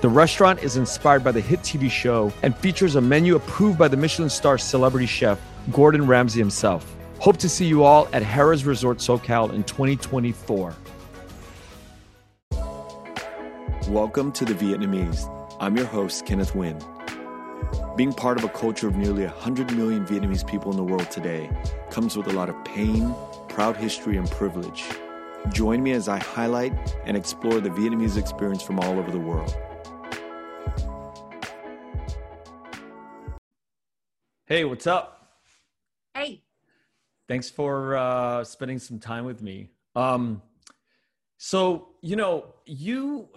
The restaurant is inspired by the hit TV show and features a menu approved by the Michelin star celebrity chef Gordon Ramsay himself. Hope to see you all at Harrah's Resort SoCal in 2024. Welcome to The Vietnamese. I'm your host, Kenneth Nguyen. Being part of a culture of nearly 100 million Vietnamese people in the world today comes with a lot of pain, proud history, and privilege. Join me as I highlight and explore the Vietnamese experience from all over the world. Hey, what's up? Hey. Thanks for uh, spending some time with me. Um, so, you know, you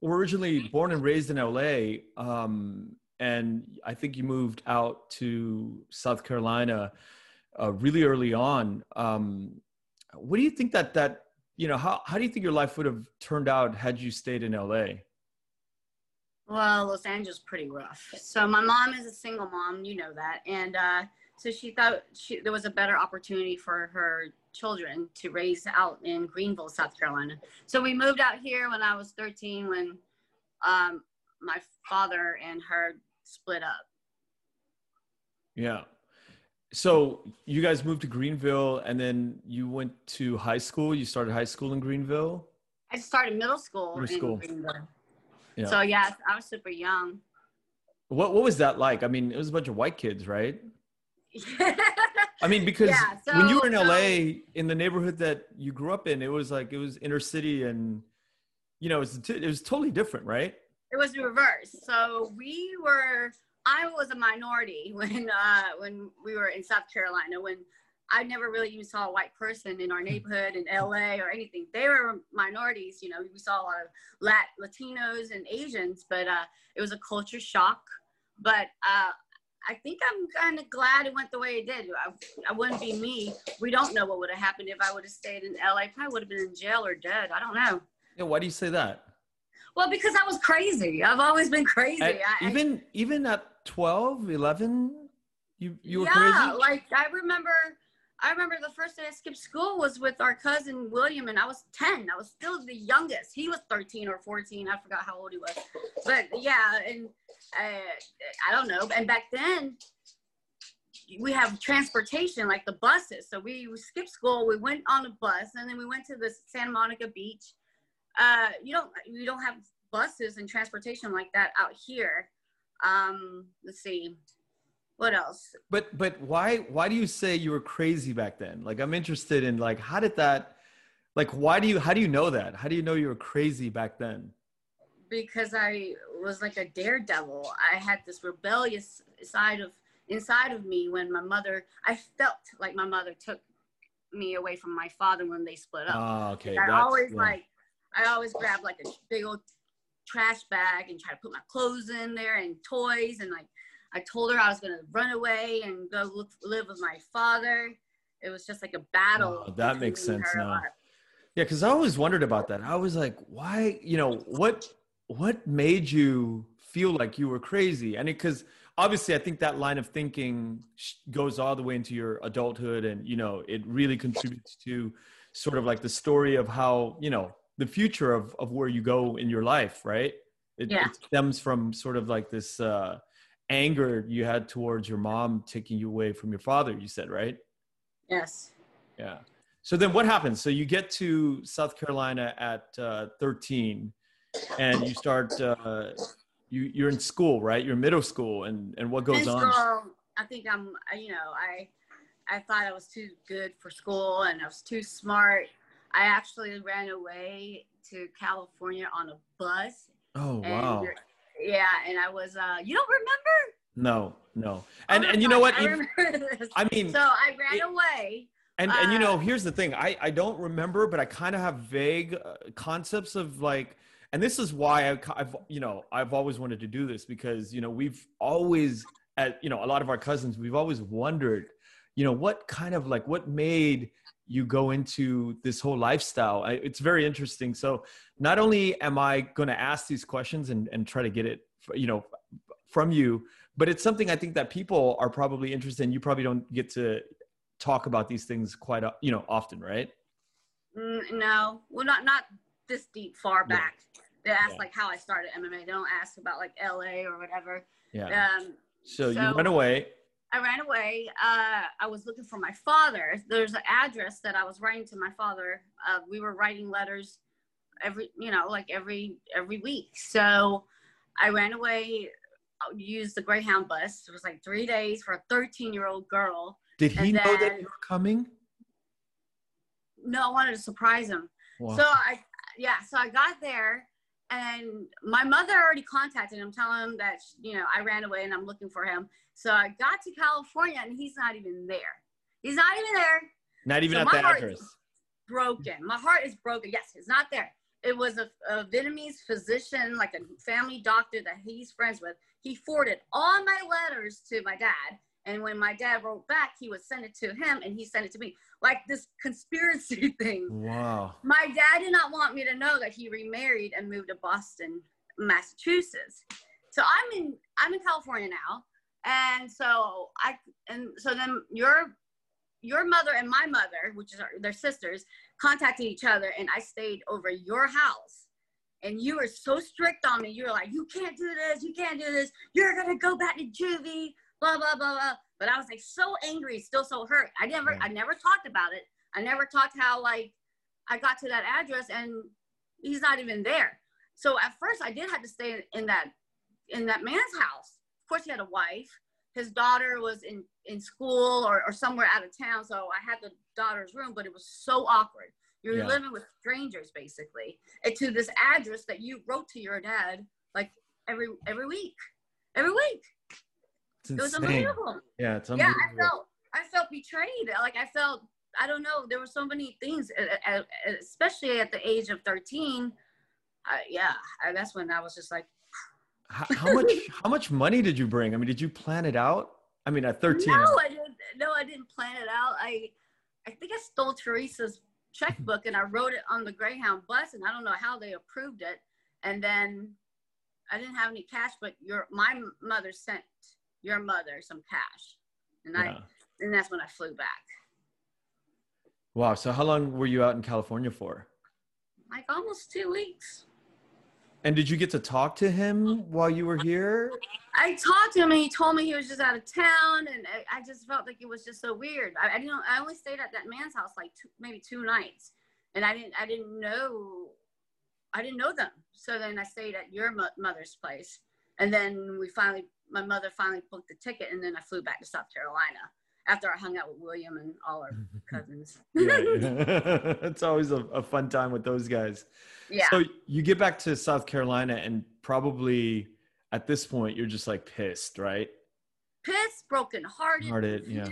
were originally born and raised in LA, um, and I think you moved out to South Carolina uh, really early on. Um, what do you think that that you know how how do you think your life would have turned out had you stayed in LA? Well, Los Angeles pretty rough. So my mom is a single mom, you know that, and uh, so she thought she, there was a better opportunity for her children to raise out in Greenville, South Carolina. So we moved out here when I was 13, when um, my father and her split up. Yeah. So you guys moved to Greenville, and then you went to high school. You started high school in Greenville. I started middle school Middle in school. Greenville. Yeah. So yeah, I was super young. What what was that like? I mean, it was a bunch of white kids, right? I mean, because Yeah, when you were in so- LA, in the neighborhood that you grew up in, it was like it was inner city, and you know, it was, t- it was totally different, right? it was reverse. So we were I was a minority when uh when we were in South Carolina when I never really even saw a white person in our neighborhood in LA or anything. They were minorities, you know, we saw a lot of Lat- Latinos and Asians, but uh it was a culture shock. But uh I think I'm kind of glad it went the way it did. I, I wouldn't be me. We don't know what would have happened if I would have stayed in LA. Probably would have been in jail or dead. I don't know. Yeah. Why do you say that? Well, because I was crazy. I've always been crazy. At- I, I- even even at 12, 11, you you were yeah, crazy. like I remember, I remember the first day I skipped school was with our cousin William, and I was ten. I was still the youngest. He was thirteen or fourteen. I forgot how old he was, but yeah, and uh, I don't know. And back then, we have transportation like the buses. So we skipped school. We went on a bus, and then we went to the Santa Monica Beach. Uh, you don't you don't have buses and transportation like that out here. Um, let's see, what else? But but why why do you say you were crazy back then? Like I'm interested in like how did that like why do you how do you know that? How do you know you were crazy back then? because I was like a daredevil. I had this rebellious side of inside of me when my mother. I felt like my mother took me away from my father when they split up. Ah, okay. I always yeah. like. I always grab like a big old trash bag and try to put my clothes in there and toys and like. I told her I was gonna run away and go look, live with my father. It was just like a battle. Oh, that makes sense now. Yeah, because I always wondered about that. I was like, why, you know, what what made you feel like you were crazy? And because obviously I think that line of thinking goes all the way into your adulthood and, you know, it really contributes to sort of like the story of how, you know, the future of, of where you go in your life, right? It, Yeah. it stems from sort of like this uh, anger you had towards your mom taking you away from your father, you said, right? Yes. Yeah. So then what happens? So you get to South Carolina at uh, 13 and you start, uh, you, you're in school, right? You're middle school and, and what goes in on? school, I think I'm, you know, I, I thought I was too good for school and I was too smart. I actually ran away to California on a bus. Oh, wow. Yeah, and I was, uh, you don't remember? No, no. And, Oh and you know what? I. I mean, so I ran it- away. and, and you know, uh, here's the thing. I, I don't remember, but I kind of have vague uh, concepts of like, and this is why I, I've, you know, I've always wanted to do this because, you know, we've always at you know a lot of our cousins, we've always wondered, you know, what kind of like what made you go into this whole lifestyle. I, it's very interesting. So not only am I going to ask these questions and, and try to get it, you know, from you, but it's something I think that people are probably interested in. You probably don't get to talk about these things quite, you know, often, right? Mm, no, well, not not this deep, far back. Yeah. They ask yeah. like how I started MMA. They don't ask about like LA or whatever. Yeah. Um, so, so you went away I ran away. Uh, I was looking for my father. There's an address that I was writing to my father. Uh, we were writing letters every, you know, like every every week. So I ran away. Uh, used the Greyhound bus. It was like three days for a 13 year old girl. Did he know that you were coming? No, I wanted to surprise him. Wow. So I, yeah, so I got there and my mother already contacted him, telling him that you know I ran away and I'm looking for him. So I got to California and he's not even there. He's not even there. Not even so at the address. Broken. My heart is broken. Yes, it's not there. It was a, a Vietnamese physician, like a family doctor that he's friends with. He forwarded all my letters to my dad. And when my dad wrote back, he would send it to him and he sent it to me. Like this conspiracy thing. Wow. My dad did not want me to know that he remarried and moved to Boston, Massachusetts. So I'm in I'm in California now. And so I and so then your your mother and my mother, which is our, their sisters, contacted each other and I stayed over your house. And you were so strict on me. You were like, you can't do this, you can't do this, you're gonna go back to juvie blah blah blah blah. But I was like so angry, still so hurt. I never yeah. I never talked about it. I never talked how like I got to that address and he's not even there. So at first I did have to stay in that in that man's house. Of course he had a wife. His daughter was in in school or, or somewhere out of town. So I had the daughter's room, but it was so awkward. You're yeah. living with strangers basically. And to this address that you wrote to your dad like every every week. Every week. It's. It was unbelievable. Yeah, it's unbelievable. Yeah, I felt I felt betrayed. Like I felt I don't know. There were so many things, especially at the age of thirteen. Uh, yeah, that's when I was just like. How, how much? how much money did you bring? I mean, did you plan it out? I mean, at thirteen. No, I didn't. No, I didn't plan it out. I, I think I stole Teresa's checkbook and I wrote it on the Greyhound bus, and I don't know how they approved it. And then I didn't have any cash, but your my mother sent your mother some cash. And yeah. I and that's when I flew back. Wow. So how long were you out in California for? Like almost two weeks. And did you get to talk to him while you were here? I talked to him and he told me he was just out of town and I just felt like it was just so weird. I, I didn't I only stayed at that man's house like two, maybe two nights and I didn't I didn't know I didn't know them. So then I stayed at your mother's place and then we finally my mother finally booked the ticket and then I flew back to South Carolina after I hung out with William and all our cousins. it's always a, a, fun time with those guys. Yeah. So you get back to South Carolina and probably at this point you're just like pissed, right? Pissed, broken hearted, hearted, yeah.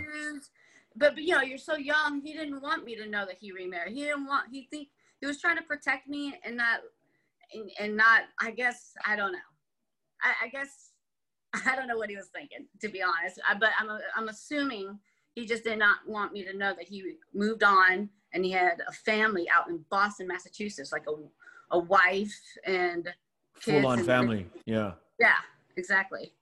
But, but you know, you're so young. He didn't want me to know that he remarried. He didn't want. He think he was trying to protect me and not and, and not. I guess I don't know. I, I guess I don't know what he was thinking, to be honest. I, but I'm, I'm assuming he just did not want me to know that he moved on and he had a family out in Boston, Massachusetts, like a, a wife and full on family. Yeah. Yeah, exactly.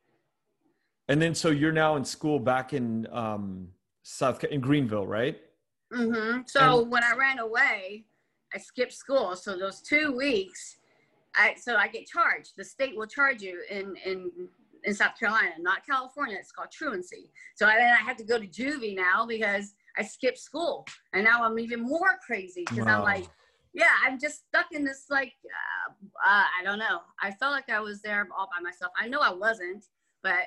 And then, so you're now in school back in um, South in Greenville, right? Mm-hmm. So and- when I ran away, I skipped school. So those two weeks, I so I get charged. The state will charge you in in in South Carolina, not California. It's called truancy. So I, I have to go to juvie now because I skipped school, and now I'm even more crazy because wow. I'm like, yeah, I'm just stuck in this like, uh, uh, I don't know. I felt like I was there all by myself. I know I wasn't, but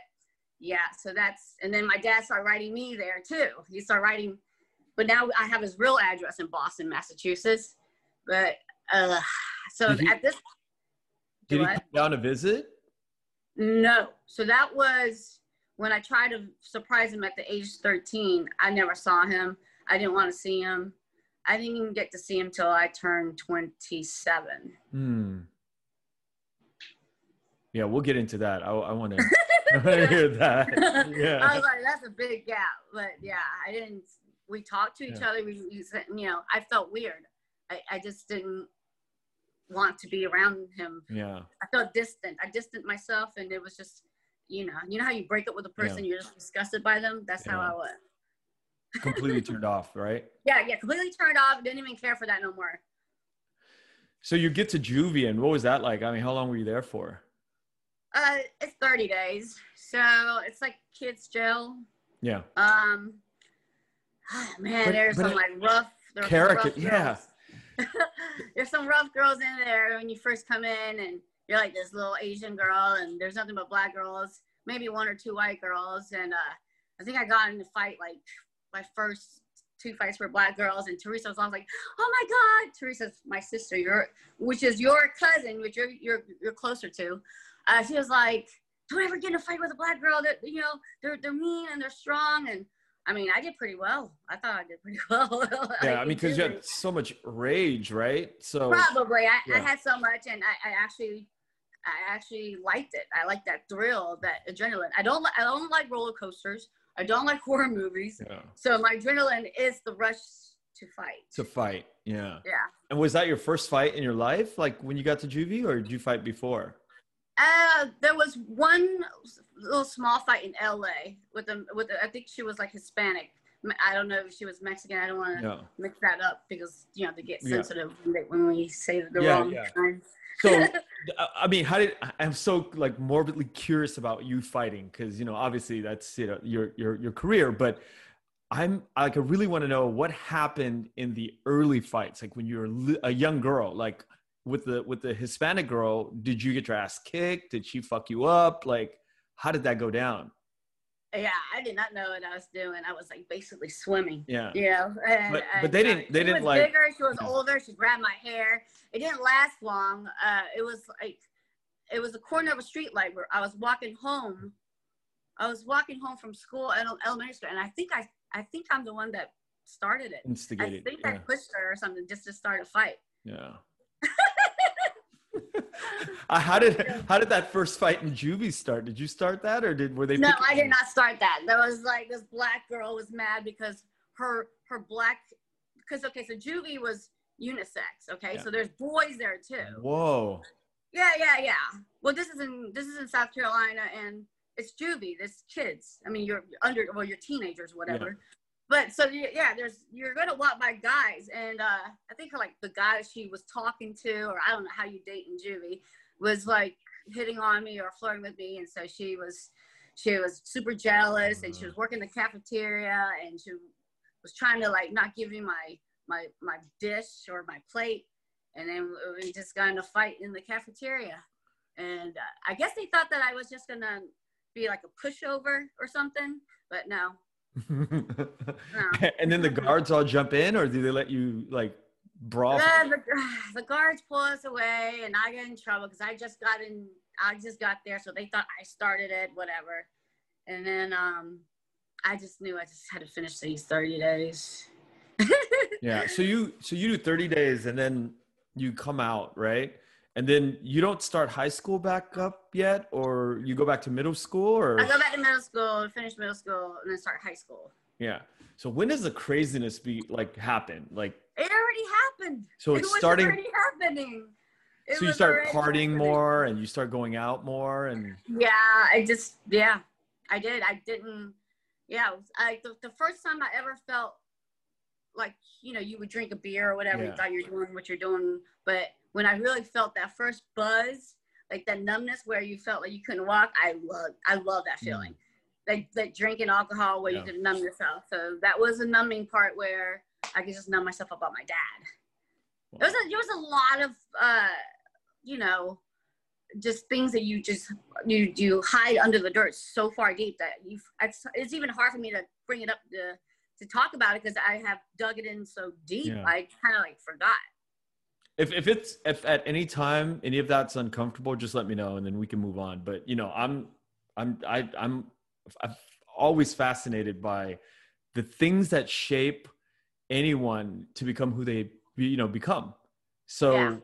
yeah. So that's and then my dad started writing me there too. He started writing, but now I have his real address in Boston, Massachusetts. But uh, so he, at this, did he come down to visit? No. So that was when I tried to surprise him at the age 13. I never saw him. I didn't want to see him. I didn't even get to see him till I turned 27. Hmm. Yeah, we'll get into that. I, I want to. I hear that. Yeah. I was like, that's a big gap. But yeah, I didn't. We talked to each Yeah. other. We, we, you know, I felt weird. I, I just didn't want to be around him. Yeah. I felt distant. I distant myself, and it was just, you know, you know how you break up with a person, you're just disgusted by them. That's how I was. Completely turned off, right? Yeah, yeah, completely turned off. Didn't even care for that no more. So you get to juvie, and what was that like? I mean, how long were you there for? Uh, it's 30 days, so it's like kids jail. Yeah. Um, man, But- there's but some it- like rough. Were rough yeah. girls. there's some rough girls in there when you first come in, and you're like this little Asian girl, and there's nothing but black girls, maybe one or two white girls, and uh, I think I got in a fight like my first two fights were black girls, and Teresa was always like, "Oh my God!" Teresa's my sister, your which is your cousin, which you're you're you're closer to. Uh, she was like, "Don't ever get in a fight with a black girl. That you know they're they're mean and they're strong." And I mean, I did pretty well. I thought I did pretty well. Yeah. Like, I mean, because you had so much rage, right? So Probably. I, I had so much, and I, I actually, I actually liked it. I like that thrill, that adrenaline. I don't, I don't like roller coasters. I don't like horror movies. yeah. So my adrenaline is the rush to fight. To fight. Yeah. yeah. And was that your first fight in your life, like when you got to juvie, or did you fight before? Uh, there was one little small fight in L.A. with a with a, I think she was like Hispanic. I don't know if she was Mexican. I don't want to Yeah. mix that up because you know they get Yeah. sensitive when, they, when we say the Yeah, wrong yeah. time. So, I- I mean, how did I'm so like morbidly curious about you fighting because you know obviously that's you know your your your career, but I'm like I really want to know what happened in the early fights, like when you were a young girl, like with the with the Hispanic girl. Did you get your ass kicked? Did she fuck you up? Like, how did that go down? Yeah, I did not know what I was doing. I was like basically swimming. Yeah, You know, and, But- but they didn't- they she didn't, was like- bigger. She was older. She grabbed my hair. It didn't last long. Uh, it was like it was a corner of a street light where I was walking home. I was walking home from school at elementary school, and I think I I think I'm the one that started it. Instigated. I think I pushed her or something just to start a fight. yeah. Uh, how did how did that first fight in juvie start? Did you start that, or did were they? No, I did you? not start that. There was like this black girl was mad because her her black because okay, so juvie was unisex. Okay, Yeah. so there's boys there too. Whoa. Yeah, yeah, yeah. Well, this is in this is in South Carolina, and it's juvie. There's kids. I mean, you're under well, you're teenagers, whatever. But so yeah, there's you're gonna walk by guys, and uh, I think like the guy she was talking to, or I don't know how you date in juvie, was like hitting on me or flirting with me, and so she was she was super jealous, and she was working the cafeteria, and she was trying to like not give me my my my dish or my plate, and then we just got in a fight in the cafeteria, and uh, I guess they thought that I was just gonna be like a pushover or something, but no. and then the guards all jump in, or do they let you like brawl? Yeah, the, the guards pull us away, and I get in trouble because I just got in. I just got there, so they thought I started it, whatever. And then um, I just knew I just had to finish these thirty days. Yeah. So you so you do 30 days and then you come out, right? And then you don't start high school back up yet, or you go back to middle school, or I go back to middle school, finish middle school, and then start high school. yeah. So when does the craziness be like happen? Like It already happened. so it it's was starting. already happening. It So you start partying happening. more, and you start going out more, and Yeah, I just yeah, I did. I didn't. Yeah, it I the, the first time I ever felt like you know you would drink a beer or whatever Yeah. you thought you're doing what you're doing, but when I really felt that first buzz, like that numbness where you felt like you couldn't walk, I love I love that feeling. Like like drinking alcohol where Mm. Yeah. you could numb yourself. So that was a numbing part where I could just numb myself about my dad. There was a there was a lot of uh, you know, just things that you just you you hide under the dirt so far deep that you it's, it's even hard for me to bring it up to to talk about it because I have dug it in so deep. Yeah. I kind of like forgot. If if it's if at any time any of that's uncomfortable, just let me know, and then we can move on. But you know, I'm I'm I, I'm I'm always fascinated by the things that shape anyone to become who they you know become. So Yeah.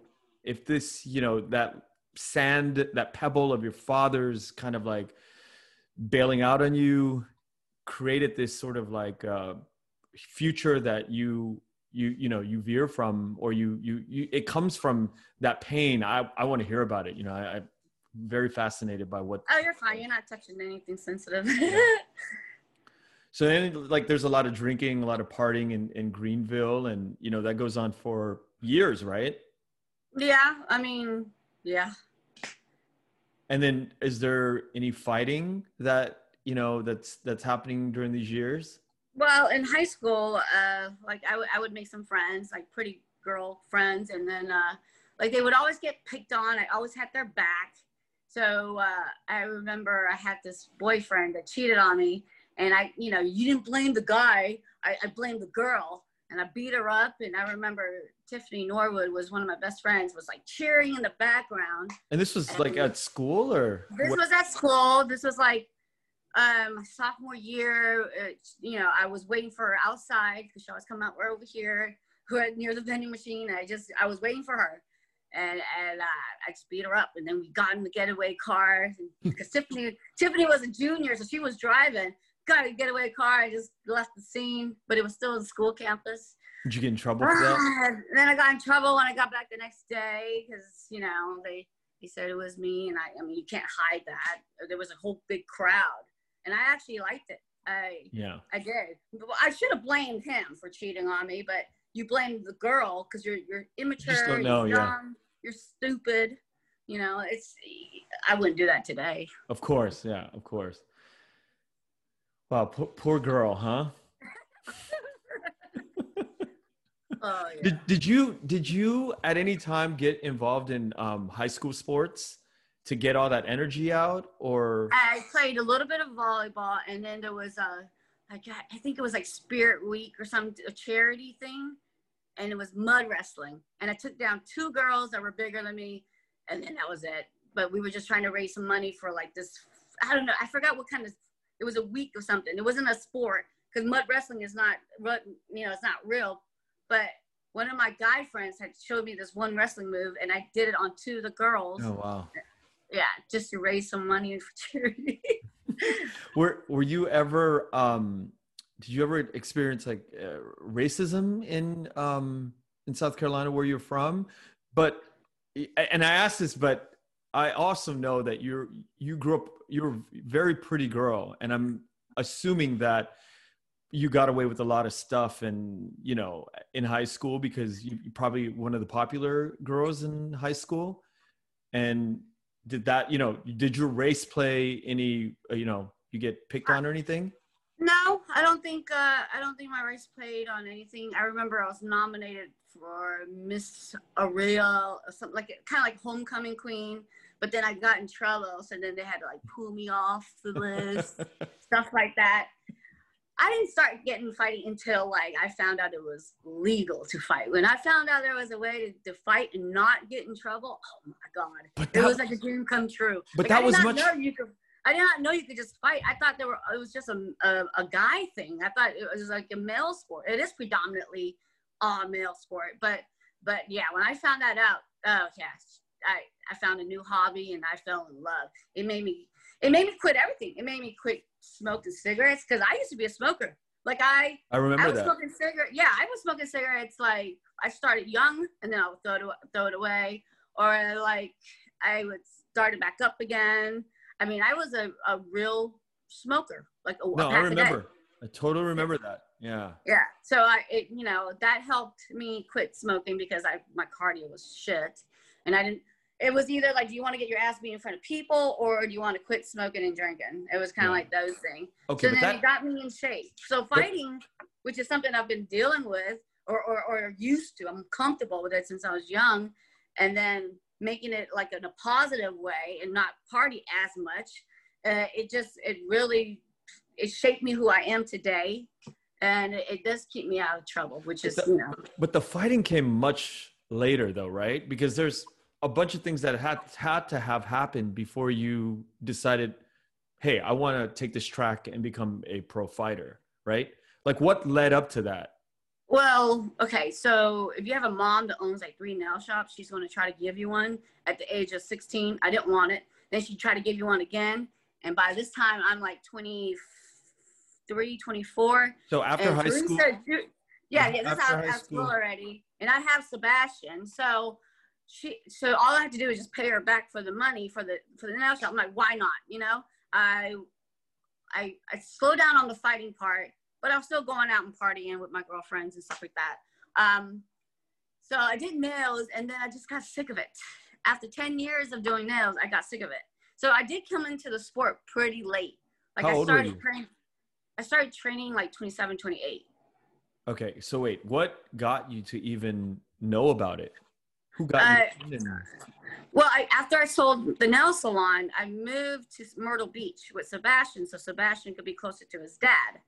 if this you know that sand that pebble of your father's kind of like bailing out on you created this sort of like uh, future that you you you know you veer from or you you, you it comes from that pain. I i want to hear about it you know I, i'm very fascinated by what oh you're fine. You're not touching anything sensitive. Yeah. so then like there's a lot of drinking a lot of partying in, in greenville and you know that goes on for years right? Yeah i mean yeah. And then is there any fighting that you know that's that's happening during these years Well, in high school, uh, like I would- I would make some friends, like pretty girl friends, and then uh, like they would always get picked on. I always had their back. So uh, I remember I had this boyfriend that cheated on me, and I, you know, you didn't blame the guy. I, I blamed the girl, and I beat her up. And I remember Tiffany Norwood was one of my best friends, was like cheering in the background. and this was like at school or This what- was at school. This was like um my sophomore year. Uh, you know, I was waiting for her outside because she always come out. We're over here, near the vending machine. I just I was waiting for her, and and uh, I just beat her up. And then we got in the getaway car because Tiffany Tiffany was a junior, so she was driving. Got a getaway car. I just left the scene, but it was still in school campus. did you get in trouble for that and then I got in trouble when I got back the next day because you know they he said it was me, and I I mean you can't hide that. There was a whole big crowd, and I actually liked it. I yeah I did. Well, I should have blamed him for cheating on me, but you blamed the girl because you're you're immature, don't know, you're yeah. dumb, you're stupid. You know, it's I wouldn't do that today. Of course, yeah, of course. Wow, poor, poor girl, huh? Oh yeah. Did did you did you at any time get involved in um, high school sports to get all that energy out, or I played a little bit of volleyball, and then there was a, I got, I think it was like Spirit Week or some a charity thing, and it was mud wrestling, and I took down two girls that were bigger than me, and then that was it. But we were just trying to raise some money for like this. I don't know. I forgot what kind of. It was a week or something. It wasn't a sport because mud wrestling is not, you know, it's not real. But one of my guy friends had showed me this one wrestling move, and I did it on two of the girls. oh wow, Yeah, just to raise some money for charity. were were you ever um, did you ever experience like uh, racism in um, in South Carolina where you're from? But and I asked this, but I also know that you're you grew up you're a very pretty girl, and I'm assuming that you got away with a lot of stuff and you know in high school because you you're probably one of the popular girls in high school and did that you know did your race play any uh, you know you get picked on or anything No, I don't think uh, I don't think my race played on anything. I remember I was nominated for Miss Ariel, or something like kind of like homecoming queen, but then I got in trouble, so then they had to like pull me off the list, stuff like that. I didn't start getting fighting until like I found out it was legal to fight. When I found out there was a way to, to fight and not get in trouble, oh my god, but it that, was like a dream come true. but Like, that I did was not much Know you could, I did not know you could just fight. I thought there were. It was just a, a a guy thing. I thought it was like a male sport. It is predominantly a male sport, but but yeah, when I found that out, oh yes, I I found a new hobby and I fell in love. It made me it made me quit everything. It made me quit smoking cigarettes because I used to be a smoker. Like I i I remember was that smoking cigarettes. Yeah, I was smoking cigarettes. Like I started young, and then I would throw it throw it away, or like I would start it back up again. I mean, I was a, a real smoker. Like a, no i a day. remember i totally remember that yeah Yeah. So I, it, you know, that helped me quit smoking because I my cardio was shit, and I didn't. It was either like, do you want to get your ass beat in front of people, or do you want to quit smoking and drinking? It was kind of Yeah. like those things. okay so then that it got me in shape. So fighting, which is something I've been dealing with or, or, or used to, I'm comfortable with it since I was young. And then making it like in a positive way and not party as much, uh, it just, it really, it shaped me who I am today. And it, it does keep me out of trouble, which is, the- you know, But the fighting came much later, though, right? Because there's a bunch of things that had had to have happened before you decided, "Hey, I want to take this track and become a pro fighter." Right? Like, what led up to that? Well, okay, so if you have a mom that owns like three nail shops, she's going to try to give you one at the age of 16. I didn't want it. Then she tried to give you one again. And by this time, I'm like 23, 24. So after and high Teresa school, Ju- yeah, yeah, this is After out high school. already. And I have Sebastian. So she so all I have to do is just pay her back for the money for the for the nail shop. I'm like, why not? You know? I I I slow down on the fighting part, but I'm still going out and partying with my girlfriends and stuff like that. Um so I did nails and then I just got sick of it. After 10 years of doing nails, I got sick of it. So I did come into the sport pretty late. Like How I started training I started training like 27, 28. okay. So wait, what got you to even know about it? Who got Uh, you? Well, I, after I sold the nail salon, I moved to Myrtle Beach with Sebastian, so Sebastian could be closer to his dad.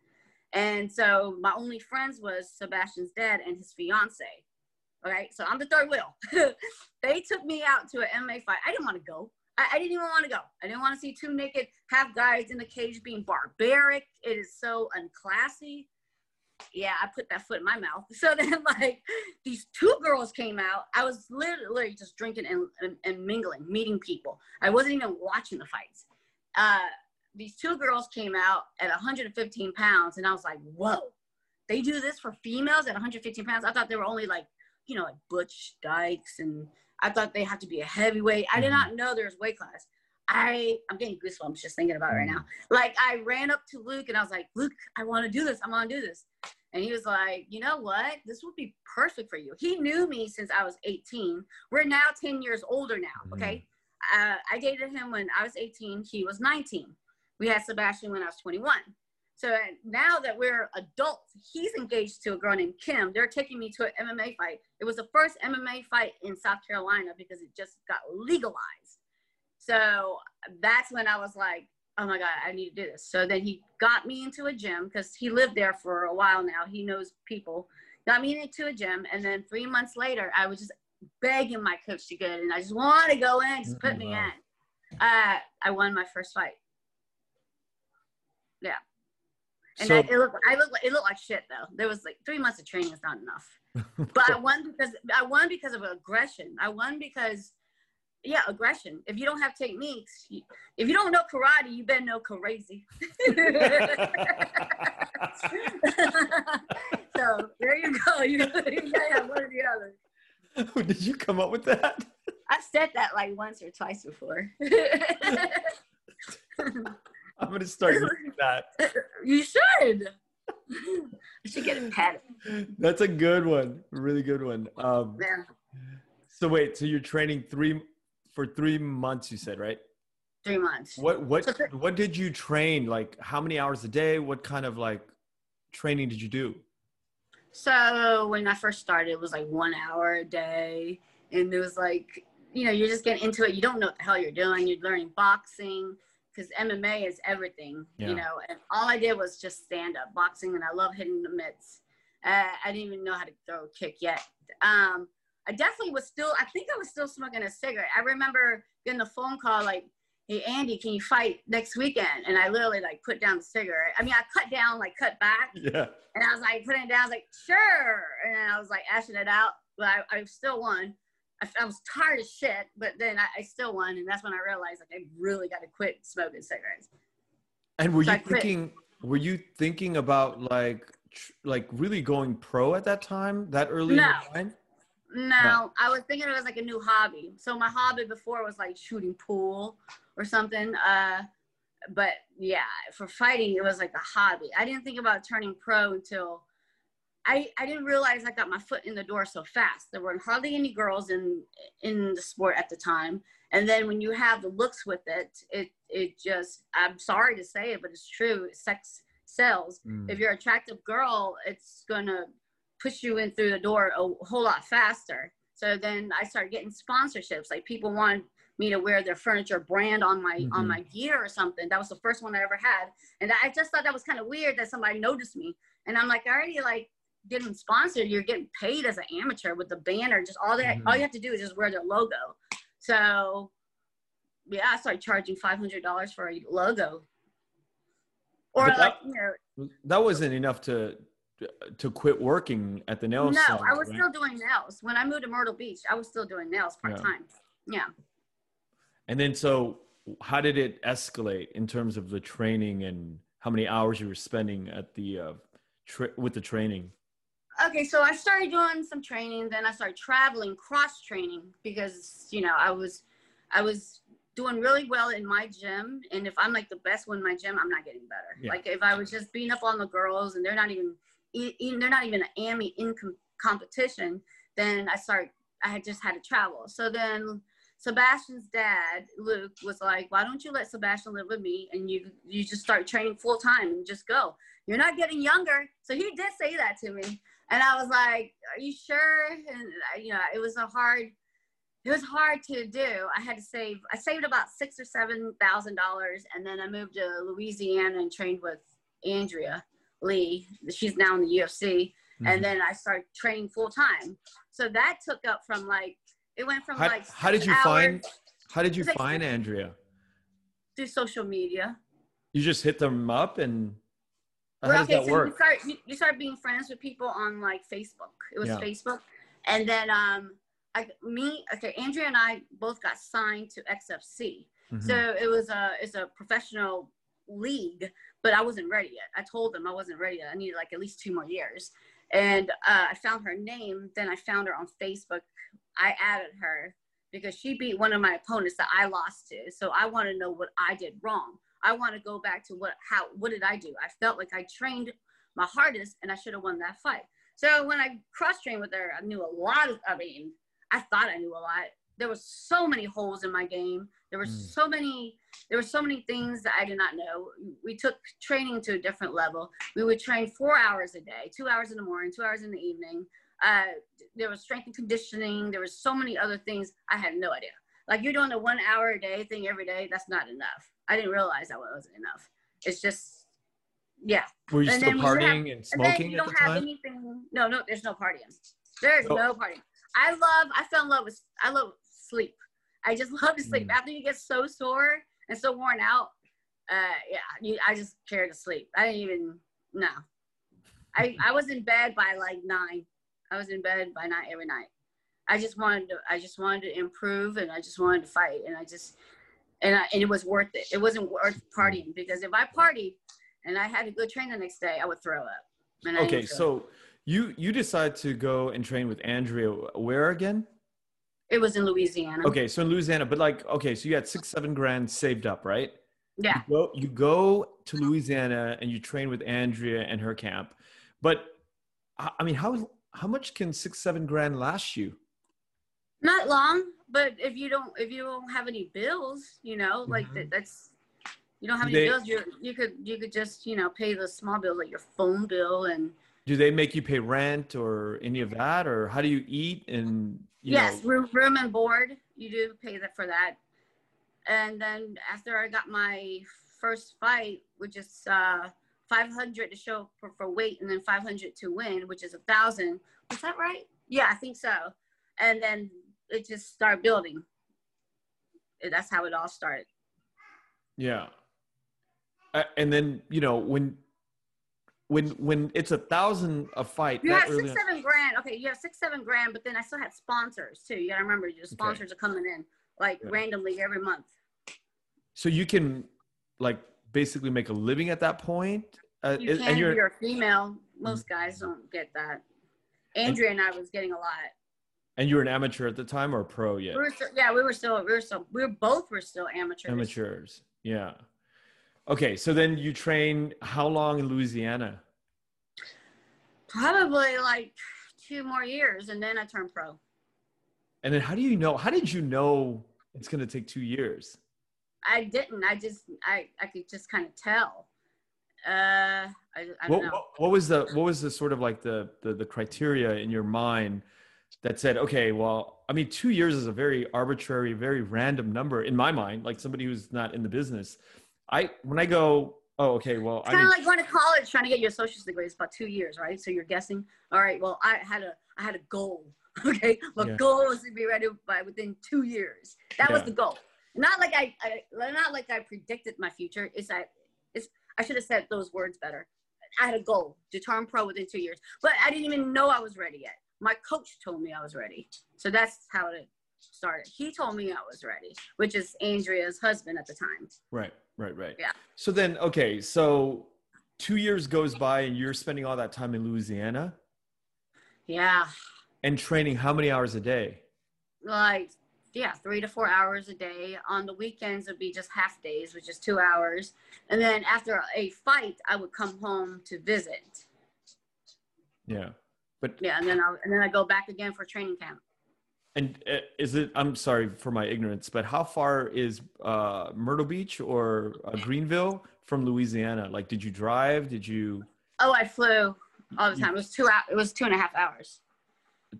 And so my only friends was Sebastian's dad and his fiance. All right, so I'm the third wheel. they took me out to an MMA fight. I didn't want to go. I, I didn't even want to go. I didn't want to see two naked half guys in the cage being barbaric. It is so unclassy. Yeah, I put that foot in my mouth. So then, like, these two girls came out. I was literally just drinking and, and, and mingling, meeting people. I wasn't even watching the fights. Uh, these two girls came out at 115 pounds, and I was like, whoa, they do this for females at 115 pounds? I thought they were only like, you know, like Butch Dykes, and I thought they had to be a heavyweight. I did Mhm. not know there was weight class. I I'm getting goosebumps just thinking about it right now. Like I ran up to Luke and I was like, Luke, I want to do this. I want to do this. And he was like, you know what? This would be perfect for you. He knew me since I was 18. We're now 10 years older now. Okay. Uh, I dated him when I was 18. He was 19. We had Sebastian when I was 21. So uh, now that we're adults, he's engaged to a girl named Kim. They're taking me to an MMA fight. It was the first MMA fight in South Carolina because it just got legalized. So that's when I was like, oh my God, I need to do this. So then he got me into a gym because he lived there for a while now. He knows people. Got me into a gym. And then three months later, I was just begging my coach to get in. I just want to go in, just put me Wow. in. Uh, I won my first fight. Yeah. And So- I, it looked, I looked, like, it looked like shit though. There was like three months of training is not enough. But I won because I won because of aggression. I won because, yeah, aggression. If you don't have techniques, you, if you don't know karate, you better know crazy. so there you go. You, you gotta have one or the other. Did you come up with that? I said that like once or twice before. I'm gonna start using that. you should. I should get a pattern. That's a good one. Really good one. Um, Yeah. so wait, so you're training three for three months, you said, right? Three months. What what So th- what did you train? Like how many hours a day? What kind of like training did you do? So when I first started, it was like one hour a day, and it was like, you know, you're just getting into it. You don't know what the hell you're doing. You're learning boxing because MMA is everything, Yeah. you know. And all I did was just stand up boxing, and I love hitting the mitts. Uh, I didn't even know how to throw a kick yet. Um, I definitely was still. I think I was still smoking a cigarette. I remember getting a phone call like, "Hey Andy, can you fight next weekend?" And I literally like put down the cigarette. I mean, I cut down, like cut back. Yeah. And I was like putting it down. I was like, sure. And I was like ashing it out, but I, I still won. I, I was tired of shit, but then I, I still won. And that's when I realized like I really got to quit smoking cigarettes. And were So you thinking? Were you thinking about like tr- like really going pro at that time? That early? in No. No, I was thinking it was like a new hobby. So my hobby before was like shooting pool or something. Uh, but yeah, for fighting, it was like a hobby. I didn't think about turning pro until I, I didn't realize I got my foot in the door so fast. There weren't hardly any girls in in the sport at the time. And then when you have the looks with it, it it just I'm sorry to say it, but it's true. Sex sells. Mm. If you're an attractive girl, it's gonna push you in through the door a whole lot faster. So then I started getting sponsorships. Like people wanted me to wear their furniture brand on my on Mhm. my gear or something. That was the first one I ever had, and I just thought that was kind of weird that somebody noticed me. And I'm like, I already like getting sponsored. You're getting paid as an amateur with the banner. Just all that. Mhm. All you have to do is just wear their logo. So yeah, I started charging five hundred dollars for a logo. Or like you know, That wasn't enough to to quit working at the nail no, salon, I was right? still doing nails. When I moved to Myrtle Beach, I was still doing nails part time. Yeah. And then so how did it escalate in terms of the training and how many hours you were spending at the uh, tra- with the training? Okay, so I started doing some training, then I started traveling, cross training because you know I was I was doing really well in my gym, and if I'm like the best one in my gym, I'm not getting better. Yeah. Like if I was just beating up on the girls and they're not even they're not even an AMI in com- competition, then I start I had just had to travel. So then Sebastian's dad, Luke, was like, "Why don't you let Sebastian live with me and you you just start training full time and just go? You're not getting younger." So he did say that to me, and I was like, "Are you sure?" And uh, you know, it was a hard, it was hard to do. I had to save. I saved about six or seven thousand dollars, and then I moved to Louisiana and trained with Andrea Lee. She's now in the UFC, mm-hmm. and then I started training full time. So that took up from like it went from how, like. How did you hours, find? How did you find like, Andrea? Through social media. You just hit them up and. How well, okay, so work? You start, you, you start being friends with people on like Facebook. It was yeah. Facebook, and then um, I, me, okay, Andrea and I both got signed to XFC. Mm-hmm. So it was a it's a professional league, but I wasn't ready yet. I told them I wasn't ready yet. I needed like at least two more years. And uh, I found her name. Then I found her on Facebook I added her because she beat one of my opponents that I lost to. So I want to know what I did wrong. I want to go back to what how what did I do? I felt like I trained my hardest and I should have won that fight. So when I cross trained with her, I knew a lot of I mean, I thought I knew a lot. There was so many holes in my game. There were mm. so many there were so many things that I did not know. We took training to a different level. We would train 4 hours a day, 2 hours in the morning, 2 hours in the evening. Uh, there was strength and conditioning. There was so many other things. I had no idea. Like you're doing a one hour a day thing every day. That's not enough. I didn't realize that wasn't enough. It's just, yeah. Were you and still partying have, and smoking and you at the time? Anything, no, no, there's no partying. There's no. no partying. I love, I fell in love with, I love sleep. I just love to sleep. Mm. After you get so sore and so worn out, uh, yeah, you, I just care to sleep. I didn't even, no. I, I was in bed by like nine. I was in bed by night every night. I just wanted to, I just wanted to improve and I just wanted to fight. And I just, and, I, and it was worth it. It wasn't worth partying because if I partied and I had a good train the next day, I would throw up. okay. So you, you decide to go and train with Andrea where again? It was in Louisiana. Okay. So in Louisiana, but like, okay. So you had six, seven grand saved up, right? Yeah. You go, you go to Louisiana and you train with Andrea and her camp. But I mean, how how much can six seven grand last you not long but if you don't if you don't have any bills you know like mm-hmm. that's you don't have any they, bills you you could you could just you know pay the small bill like your phone bill and do they make you pay rent or any of that or how do you eat and yes know? room, room and board you do pay that for that and then after i got my first fight which is uh 500 to show for, for weight and then 500 to win, which is a thousand. Was that right? Yeah, I think so. And then it just started building. That's how it all started. Yeah. Uh, and then, you know, when when when it's a thousand a fight you have six seven grand okay you have six seven grand but then i still had sponsors too you gotta remember your sponsors okay. are coming in like yeah. randomly every month so you can like basically make a living at that point. Uh, you can and you're, you're a female. Most guys don't get that. Andrea and, and I was getting a lot. And you were an amateur at the time or a pro yet? We were still, yeah, we were still, we were still, we were both were still amateurs. Amateurs, yeah. Okay, so then you train how long in Louisiana? Probably like two more years, and then I turn pro. And then how do you know? How did you know it's going to take two years? I didn't. I just I I could just kind of tell. Uh, I, I what, what, what, was the what was the sort of like the, the the criteria in your mind that said, okay, well, I mean, two years is a very arbitrary, very random number in my mind. Like somebody who's not in the business, I when I go, oh, okay, well, it's kind of like going to college trying to get your associate's degree. It's about two years, right? So you're guessing. All right, well, I had a I had a goal. Okay, my yeah. goal was to be ready by within two years. That yeah. was the goal not like I, I not like I predicted my future. Is I it's I should have said those words better. I had a goal to turn pro within two years, but I didn't even know I was ready yet. My coach told me I was ready, so that's how it. started. He told me I was ready, which is Andrea's husband at the time. Right, right, right. Yeah. So then, okay, so two years goes by and you're spending all that time in Louisiana Yeah. and training how many hours a day? Like, yeah, three to four hours a day. On the weekends, it'd be just half days, which is two hours. And then after a fight, I would come home to visit. Yeah. But Yeah, and then I and then I go back again for training camp. And uh, is it? I'm sorry for my ignorance, but how far is uh, Myrtle Beach or uh, Greenville from Louisiana? Like, did you drive? Did you Oh, I flew all the You- time. It was two out. It was two and a half hours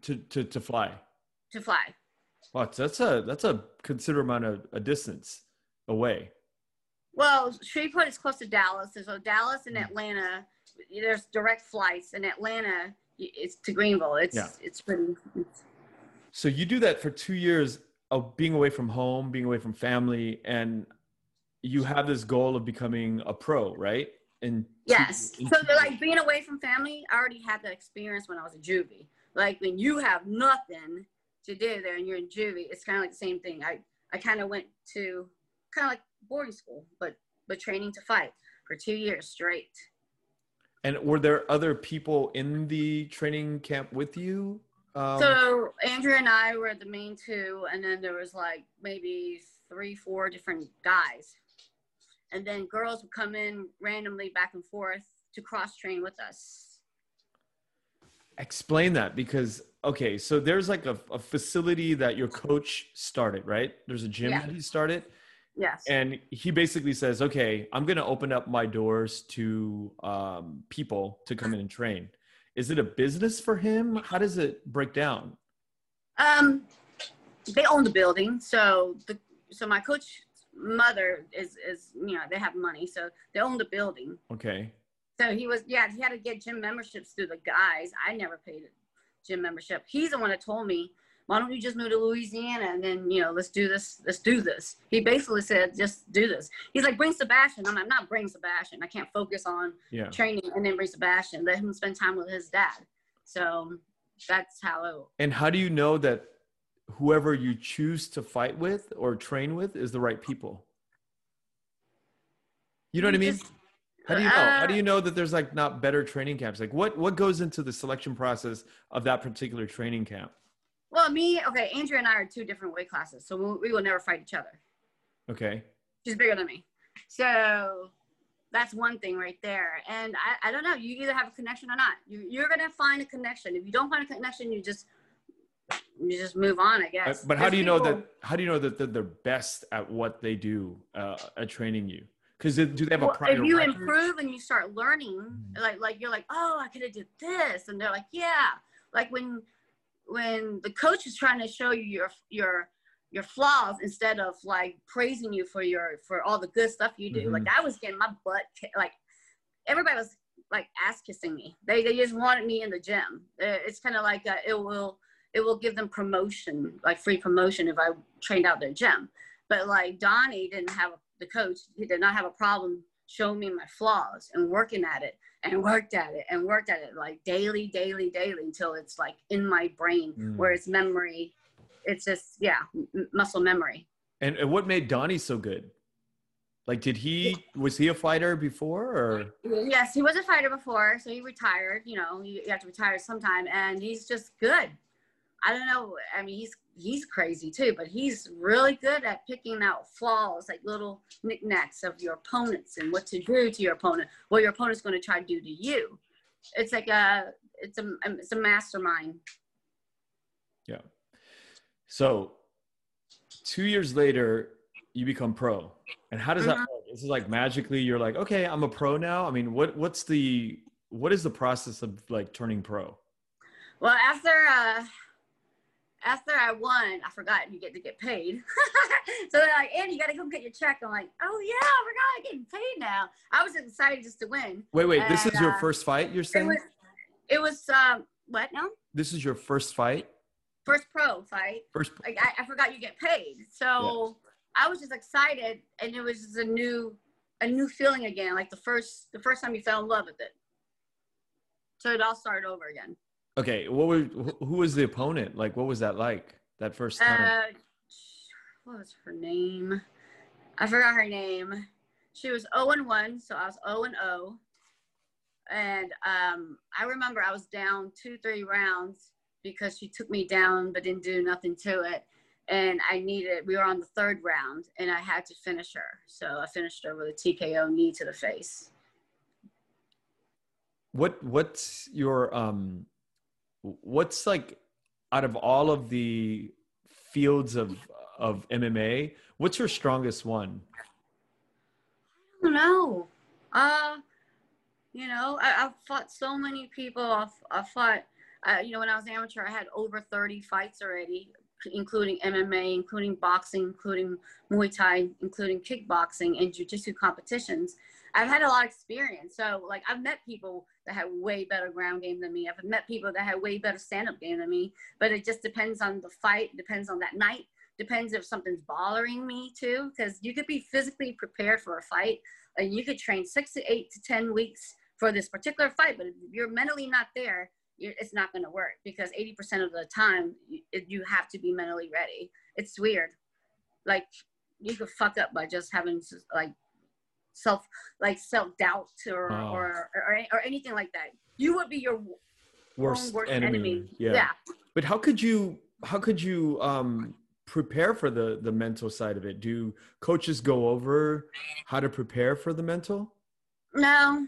to to to fly? to fly. Wow, that's a that's a considerable amount of a distance away. Well, Shreveport is close to Dallas. So Dallas and Mm. Atlanta, there's direct flights. In Atlanta, it's to Greenville. It's Yeah. it's pretty. It's, So you do that for two years of being away from home, being away from family, and you have this goal of becoming a pro, right? And yes. So they're like being away from family. I already had that experience when I was a juvie. Like when you have nothing to do there and you're in juvie, it's kind of like the same thing. I I kind of went to kind of like boarding school, but but training to fight for two years straight. and were there other people in the training camp with you? Um, so Andrea and I were the main two, and then there was like maybe three, four different guys, and then girls would come in randomly back and forth to cross train with us. explain that because okay, so there's like a, a facility that your coach started, right? There's a gym Yeah. that he started, Yes. and he basically says, "Okay, I'm going to open up my doors to um, people to come in and train." Is it a business for him? How does it break down? Um, they own the building, so the so my coach mother is is you know they have money, so they own the building. Okay. So he was yeah he had to get gym memberships through the guys. I never paid a gym membership. He's the one that told me. Why don't you just move to Louisiana and then you know let's do this let's do this. He basically said just do this. He's like bring Sebastian. I'm like not bring Sebastian. I can't focus on Yeah. training and then bring Sebastian. Let him spend time with his dad. So that's how it. And how do you know that whoever you choose to fight with or train with is the right people? You know what I mean? Just- How do you know? How do Uh, you know that there's like not better training camps? Like what what goes into the selection process of that particular training camp? Well, me, okay, Andrea and I are two different weight classes, so we, we will never fight each other. Okay. She's bigger than me. So that's one thing right there. And I, I don't know, you either have a connection or not. You, you're going to find a connection. If you don't find a connection, you just, you just move on, I guess. But how do you know that how do you know that they're the best at what they do uh, at training you? Because do they have a Well, prior if you record? improve and you start learning, Mhm. like like you're like, oh, I could have did this, and they're like, yeah. Like when when the coach is trying to show you your your your flaws instead of like praising you for your for all the good stuff you do. Mhm. Like I was getting my butt like everybody was like ass kissing me. They they just wanted me in the gym. Uh, It's kind of like uh, it will it will give them promotion, like free promotion if I trained out their gym. But like Donnie didn't have the coach, he did not have a problem showing me my flaws and working at it and worked at it and worked at it like daily, daily, daily until it's like in my brain Mm. where it's memory. It's just yeah, m- muscle memory. And, and what made Donnie so good? Like, did he was he a fighter before or? Yes, he was a fighter before, so he retired. You know, you, you have to retire sometime, and he's just good. I don't know. I mean, he's he's crazy too, but he's really good at picking out flaws, like little knickknacks of your opponents and what to do to your opponent, what your opponent's going to try to do to you. It's like a it's a it's a mastermind. Yeah. So, two years later, you become pro. And how does that Mhm. work? Is like magically you're like, okay, I'm a pro now? I mean, what what's the what is the process of like turning pro? Well, after uh, after I won, I forgot you get to get paid. so they're like, "Andy, you got to go get your check." I'm like, "Oh yeah, I forgot I'm getting paid now." I was excited just to win. Wait, wait, this And, is your uh, first fight, you're It saying? was, it was um, what? No, this is your first fight? first pro fight. First Like I, I forgot you get paid. So I was just excited, and it was just a new a new feeling again, like the first the first time you fell in love with it. So it all started over again. Okay, what was who was the opponent? Like what was that like? That first time? Uh, what was her name? I forgot her name. She was 0 and 1, so I was 0 and 0. And um, I remember I was down two, three rounds because she took me down but didn't do nothing to it. And I needed, we were on the third round and I had to finish her. So I finished her with a TKO knee to the face. What, what's your, um, what's like out of all of the fields of, of MMA, what's your strongest one? I don't know. Uh, you know, I, have fought so many people. I've, I've fought, uh, you know, when I was amateur, I had over 30 fights already, including MMA, including boxing, including Muay Thai, including kickboxing and jiu-jitsu competitions. I've had a lot of experience. So like I've met people that had way better ground game than me. I've met people that had way better stand-up game than me. But it just depends on the fight, depends on that night, depends if something's bothering me too. Because you could be physically prepared for a fight and you could train six to eight to ten weeks for this particular fight. But if you're mentally not there, it's not going to work because 80% of the time you, you have to be mentally ready. It's weird. Like you could fuck up by just having like self like self doubt or, oh. or, or or anything like that. You would be your worst, worst enemy. enemy. Yeah. yeah. But how could you how could you um prepare for the the mental side of it? Do coaches go over how to prepare for the mental? No.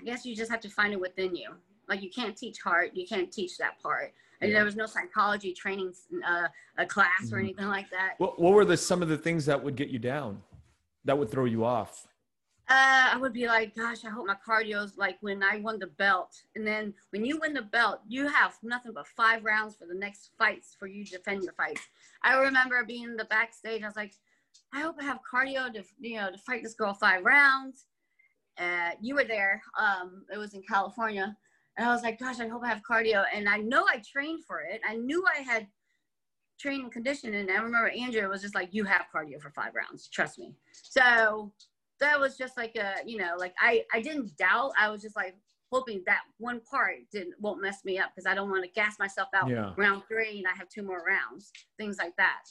I guess you just have to find it within you. Like you can't teach heart, you can't teach that part. And yeah. there was no psychology training uh, a class mm-hmm. or anything like that. What, what were the some of the things that would get you down, that would throw you off? Uh, I would be like, gosh, I hope my cardio's like when I won the belt. And then when you win the belt, you have nothing but five rounds for the next fights for you to defend your fights. I remember being in the backstage. I was like, I hope I have cardio to, you know, to fight this girl five rounds. Uh, you were there. Um, it was in California. And I was like, gosh, I hope I have cardio. And I know I trained for it. I knew I had training condition. And I remember Andrea was just like, you have cardio for five rounds. Trust me. So that was just like a you know like i i didn't doubt. I was just like hoping that one part didn't won't mess me up because i don't want to gas myself out yeah. round three and i have two more rounds things like that.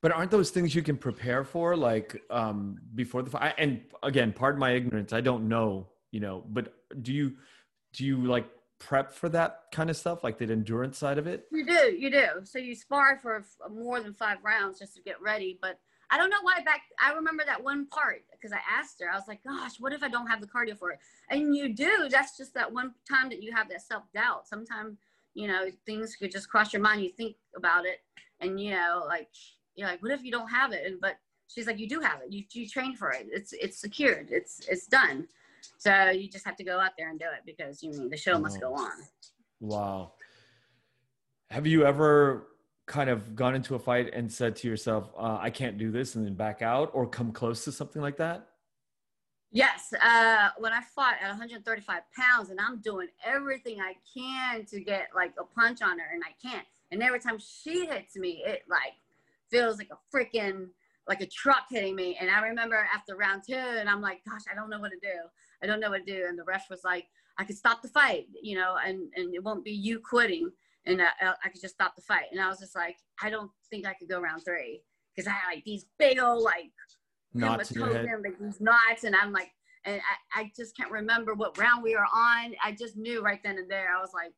But aren't those things you can prepare for like um before the fight and again pardon my ignorance i don't know you know but do you do you like prep for that kind of stuff like the endurance side of it? You do you do. So you spar for more than five rounds just to get ready but I don't know why back I remember that one part because I asked her. I was like, "Gosh, what if I don't have the cardio for it?" And you do. That's just that one time that you have that self doubt. Sometimes you know things could just cross your mind. You think about it, and you know, like you're like, "What if you don't have it?" And but she's like, "You do have it. You you train for it. It's it's secured. It's it's done." So you just have to go out there and do it because you mean the show must go on. Wow. Have you ever kind of gone into a fight and said to yourself, uh, I can't do this and then back out or come close to something like that? Yes. Uh, when I fought at 135 pounds and I'm doing everything I can to get like a punch on her and I can't. And every time she hits me, it like feels like a freaking like a truck hitting me. And I remember after round two, and I'm like, gosh, I don't know what to do. I don't know what to do. And the ref was like, I could stop the fight, you know, and, and it won't be you quitting and I, I could just stop the fight. And I was just like, I don't think I could go round three because I had like these big old like knots in head. like these knots, and I'm like, and I, I just can't remember what round we were on. I just knew right then and there. I was like,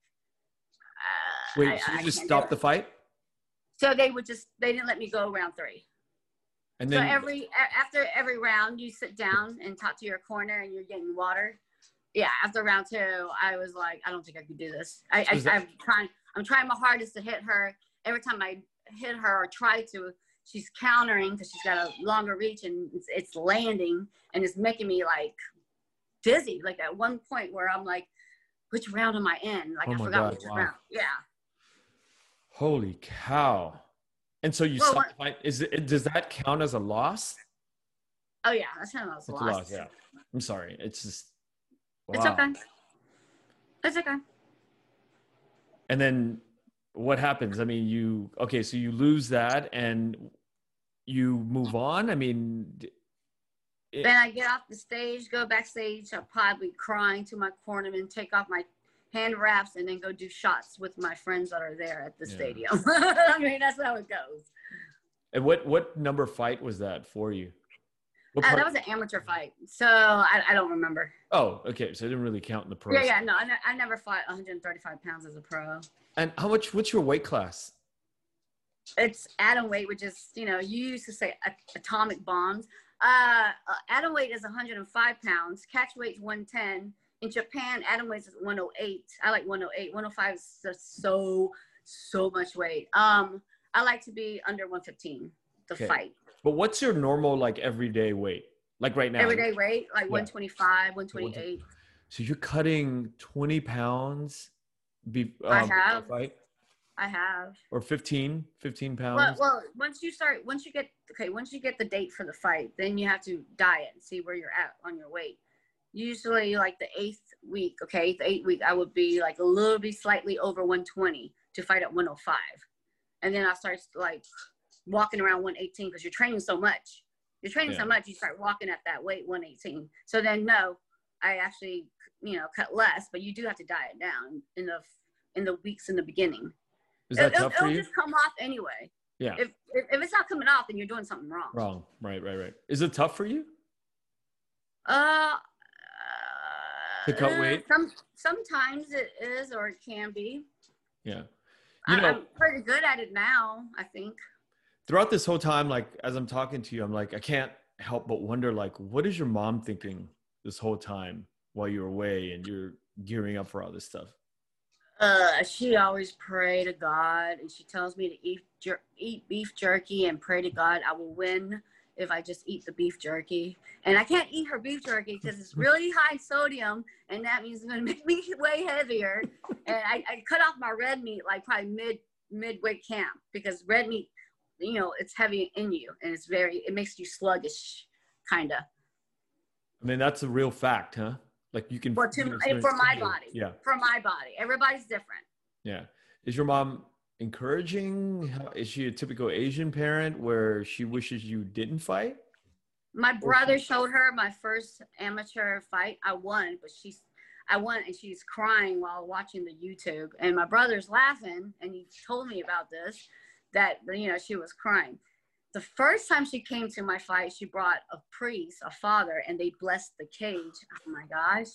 uh, wait, so you I just stopped the fight? So they would just they didn't let me go round three. And then so every after every round, you sit down and talk to your corner, and you're getting water. Yeah, after round two, I was like, I don't think I could do this. I, I, that- I'm trying. I'm trying my hardest to hit her. Every time I hit her or try to, she's countering because she's got a longer reach and it's, it's, landing and it's making me like dizzy. Like at one point where I'm like, which round am I in? Like oh I forgot God, which wow. round. Yeah. Holy cow. And so you well, fight. Is it, does that count as a loss? Oh yeah, that's kind of a loss. loss. Yeah. I'm sorry. It's just. Wow. It's okay. It's okay and then what happens? I mean, you okay, so you lose that and you move on. I mean, it, then I get off the stage, go backstage. I'll probably crying to my cornerman, take off my hand wraps, and then go do shots with my friends that are there at the yeah. stadium. I mean, that's how it goes. And what what number fight was that for you? Uh, that was an amateur fight, so I, I don't remember. oh, okay. So it didn't really count in the pro. Yeah, yeah, no, I, I never fought 135 pounds as a pro. And how much? What's your weight class? It's atom weight, which is you know you used to say atomic bombs. Uh, uh, atom weight is 105 pounds. Catch weight is 110. In Japan, atom weight is 108. I like 108. 105 is just so so much weight. Um, I like to be under 115 to Okay. fight. But what's your normal like everyday weight? Like right now. Everyday weight like 125, 128. So you're cutting 20 pounds. Be, I um, have. Right? I have. Or 15, 15 Well, pounds. well, once you start, once you get okay, once you get the date for the fight, then you have to diet and see where you're at on your weight. Usually, like the eighth week, okay, the eighth week, I would be like a little bit slightly over 120 to fight at 105, and then I start like walking around 118 because you're training so much. You're training Yeah. so much, you start walking at that weight 118. So then, no, I actually, you know, cut less, but you do have to diet down in the in the weeks in the beginning. Is that It- it'll, tough for it'll just come off anyway. Yeah. If, if if it's not coming off, then you're doing something wrong. Wrong. Right, right, right. Is it tough for you? Uh, To cut uh, weight? Some sometimes it is, or it can be. Yeah. You I, know, I'm pretty good at it now. I think. Throughout this whole time, like as I'm talking to you, I'm like, I can't help but wonder, like, what is your mom thinking this whole time while you're away and you're gearing up for all this stuff? Uh, she always pray to God, and she tells me to eat jer- eat beef jerky and pray to God I will win if I just eat the beef jerky. And I can't eat her beef jerky because it's really high sodium, and that means it's gonna make me way heavier. and I, I cut off my red meat like probably mid midway camp because red meat, you know, it's heavy in you, and it's very it makes you sluggish, kinda. I mean, that's a real fact, huh? Like you can. Well, to- you for my body. Yeah. For my body, everybody's different. Yeah. Is your mom encouraging? is she a typical Asian parent where she wishes you didn't fight? My brother showed her my first amateur fight. I won, but she's I won and she's crying while watching the YouTube. And my brother's laughing and he told me about this that you know she was crying. The first time she came to my fight, she brought a priest, a father, and they blessed the cage. Oh my gosh.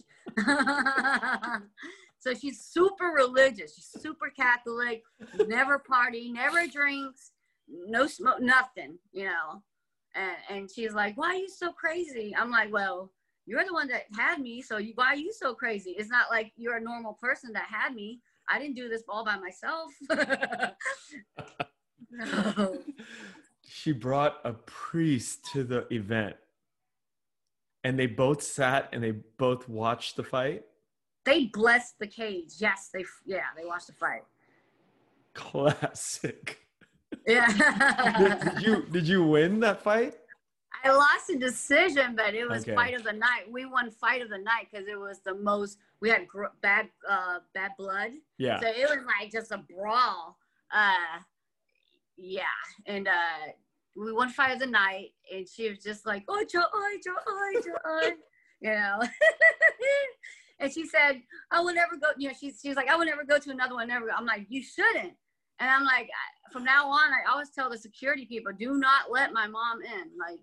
so she's super religious. She's super Catholic, never party, never drinks, no smoke, nothing, you know and, and she's like, "Why are you so crazy?" I'm like, "Well, you're the one that had me, so you, why are you so crazy? It's not like you're a normal person that had me. I didn't do this all by myself." no. She brought a priest to the event and they both sat and they both watched the fight. They blessed the cage. Yes, they yeah, they watched the fight. Classic. Yeah. did, did you did you win that fight? I lost a decision, but it was Okay. fight of the night. We won fight of the night because it was the most. We had gr- bad, uh, bad blood. Yeah. So it was like just a brawl. Uh, yeah, and uh, we won fight of the night, and she was just like, "Oh, Joy, Joy, Joy," you know. and she said, "I will never go." You know, she's she's like, "I will never go to another one." Never. Go. I'm like, "You shouldn't." And I'm like, from now on, I always tell the security people, "Do not let my mom in." Like,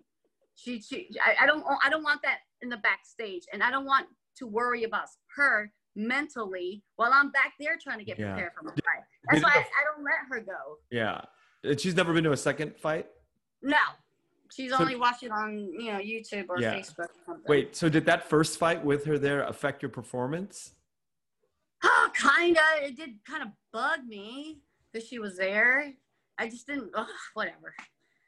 she, she, I, I don't, I don't want that in the backstage, and I don't want to worry about her mentally while I'm back there trying to get Yeah. prepared for my fight. That's did why the- I, I don't let her go. Yeah. And she's never been to a second fight? No, she's So- only it on you know YouTube or Yeah. Facebook. Or. Wait, so did that first fight with her there affect your performance? Oh, kinda. It did kind of bug me because she was there. I just didn't. Ugh, whatever.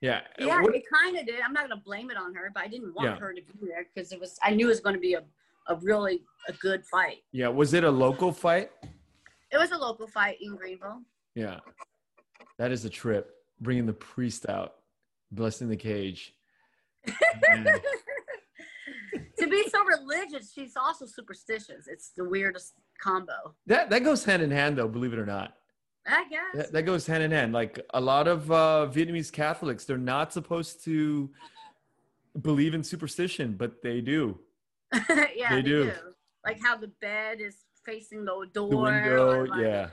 Yeah. Yeah, What- it kind of did. I'm not gonna blame it on her, but I didn't want Yeah. her to be there because it was. I knew it was going to be a, a really a good fight. yeah. Was it a local fight? It was a local fight in Greenville. Yeah. That is a trip. Bringing the priest out, blessing the cage. To be so religious, she's also superstitious. It's the weirdest combo. That that goes hand in hand, though. Believe it or not, I guess. that, that goes hand in hand. Like a lot of uh, Vietnamese Catholics, they're not supposed to believe in superstition, but they do. yeah, They they, do. do. Like how the bed is facing the door. The window, like- yeah,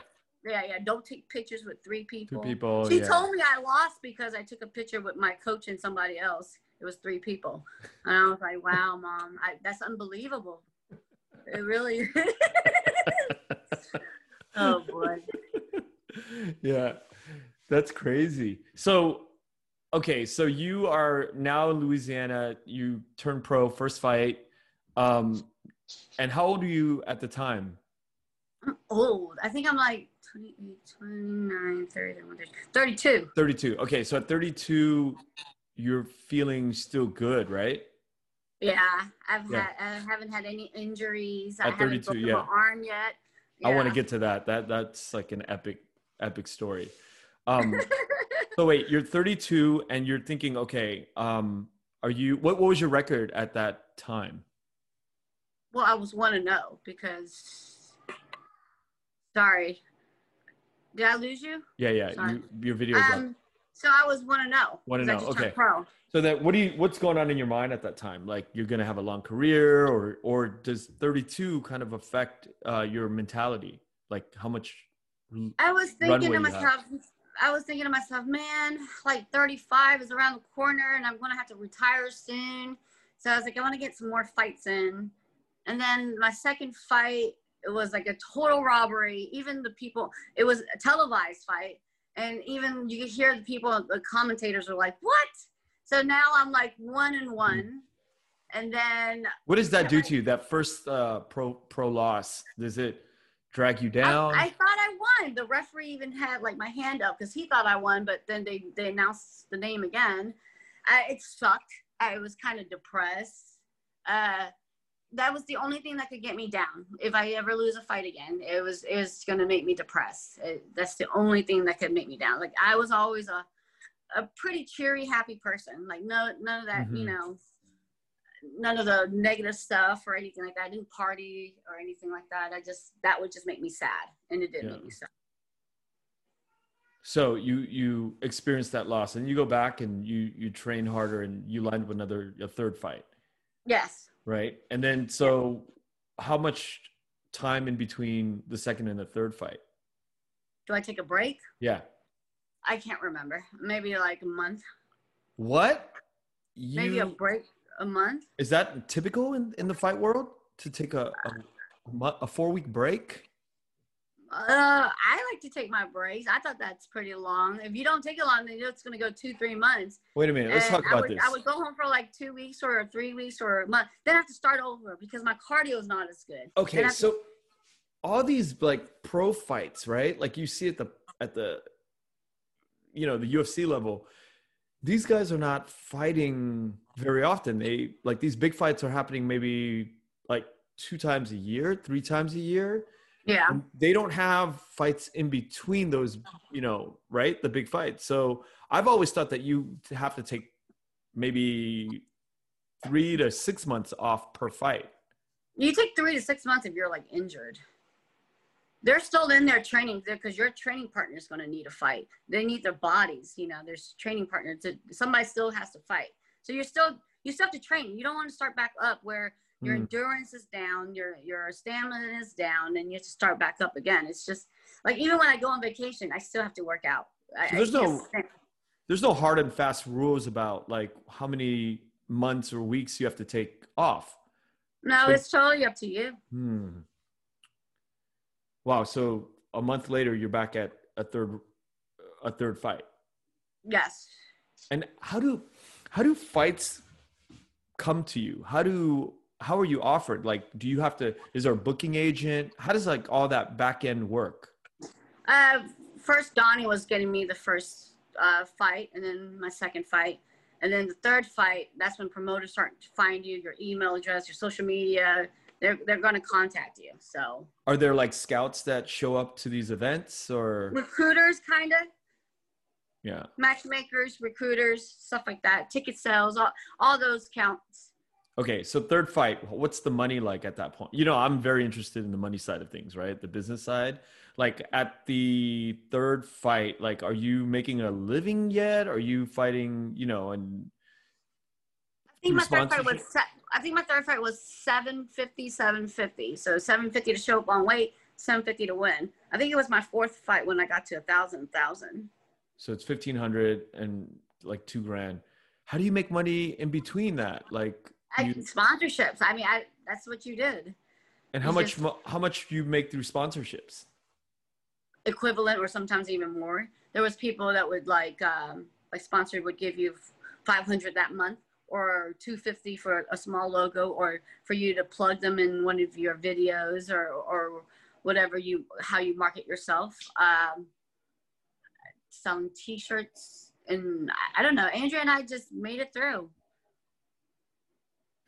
Yeah, yeah. Don't take pictures with three people. Two people. She yeah. told me I lost because I took a picture with my coach and somebody else. It was three people, and I was like, "Wow, mom, I, that's unbelievable." It really. oh boy. yeah, that's crazy. So, okay, so you are now in Louisiana. You turn pro, first fight. Um, and how old are you at the time? I'm old. I think I'm like 28, 29, 30, 32. 32. Okay, so at 32, you're feeling still good, right? Yeah, I've Yeah. had I haven't had any injuries. I At haven't 32, broken yeah. my arm yet. I want to get to that. That that's like an epic, epic story. Um, so wait, you're 32 and you're thinking, okay, um, are you? What what was your record at that time? well, I was want to know because. Sorry. Did I lose you? Yeah, yeah. You, your video. Um. So I was one to know. Wanna 'cause I know, okay. Pro. So that what do you? What's going on in your mind at that time? Like you're gonna have a long career, or or does 32 kind of affect uh, your mentality? Like how much? I was thinking to myself, I was thinking to myself, man, like 35 is around the corner and I'm going to have to retire soon. So I was like, I want to get some more fights in. And then my second fight, it was like a total robbery. Even the people, it was a televised fight. And even you could hear the people, the commentators are like, what? So now I'm like one and one. And then What does that do to you? That first uh, pro pro loss. Does it drag you down? I, I thought I won. The referee even had like my hand up because he thought I won, but then they, they announced the name again. I, it sucked. I was kind of depressed. Uh, that was the only thing that could get me down. If I ever lose a fight again, it was it was gonna make me depressed. It, that's the only thing that could make me down. Like I was always a a pretty cheery, happy person. Like no none of that, you Mhm. know, none of the negative stuff or anything like that. I didn't party or anything like that. I just that would just make me sad, and it did Yeah. make me sad. so you you experienced that loss, and you go back and you you train harder, and you lined up another a third fight, Yes. Right? And then so, how much time in between the second and the third fight? Do I take a break? Yeah. I can't remember. Maybe like a month. What? You, Maybe a break a month. Is that typical in, in the fight world to take a a, a, a four week break? Uh, I like to take my breaks. I thought that's pretty long. If you don't take it long, then it's going to go two, three months. Wait a minute. Let's And talk I about would, this. I would go home for like two weeks or three weeks or a month. Then I have to start over because my cardio is not as good. Okay, I have to- so all these like pro fights, right? Like you see at the at the you know the UFC level, these guys are not fighting very often. They like these big fights are happening maybe like two times a year, three times a year. Yeah. They don't have fights in between those, you know, right? The big fights. So I've always thought that you have to take maybe three to six months off per fight. You take three to six months if you're like injured. They're still in their training because your training partner is going to need a fight. They need their bodies. You know, there's training partner. To, somebody still has to fight. So you're still you still have to train. You don't want to start back up where your Mm. endurance is down, your your stamina is down, and you have to start back up again. It's just like even when I go on vacation, I still have to work out. I, So there's I no- there's no hard and fast rules about like how many months or weeks you have to take off. no, so- it's totally up to you. Hmm. Wow. So a month later, you're back at a third, a third fight. Yes. And how do, how do fights come to you? How do, how are you offered? Like, do you have to, is there a booking agent? How does like all that back end work? Uh, first, Donnie was getting me the first uh, fight, and then my second fight, and then the third fight. That's when promoters start to find you, your email address, your social media. They're they're going to contact you. So Are there like scouts that show up to these events or, recruiters, kind of yeah. matchmakers, recruiters, stuff like that. Ticket sales, all all those counts. Okay, so third fight, what's the money like at that point? You know, I'm very interested in the money side of things, right? The business side. Like at the third fight, like are you making a living yet? Are you fighting, you know, and I think my third fight was. I think my third fight was 750, 750. So 750 to show up on weight, 750 to win. I think it was my fourth fight when I got to a thousand thousand. So it's fifteen hundred and like two grand. How do you make money in between that? Like I, sponsorships. I mean, I that's what you did. and how it's much just- how much do you make through sponsorships? equivalent or sometimes even more. There was people that would like um, like sponsor would give you 500 that month or 250 for a small logo or for you to plug them in one of your videos or or whatever you how you market yourself. Um, selling T-shirts and I, I don't know. Andrea and I just made it through.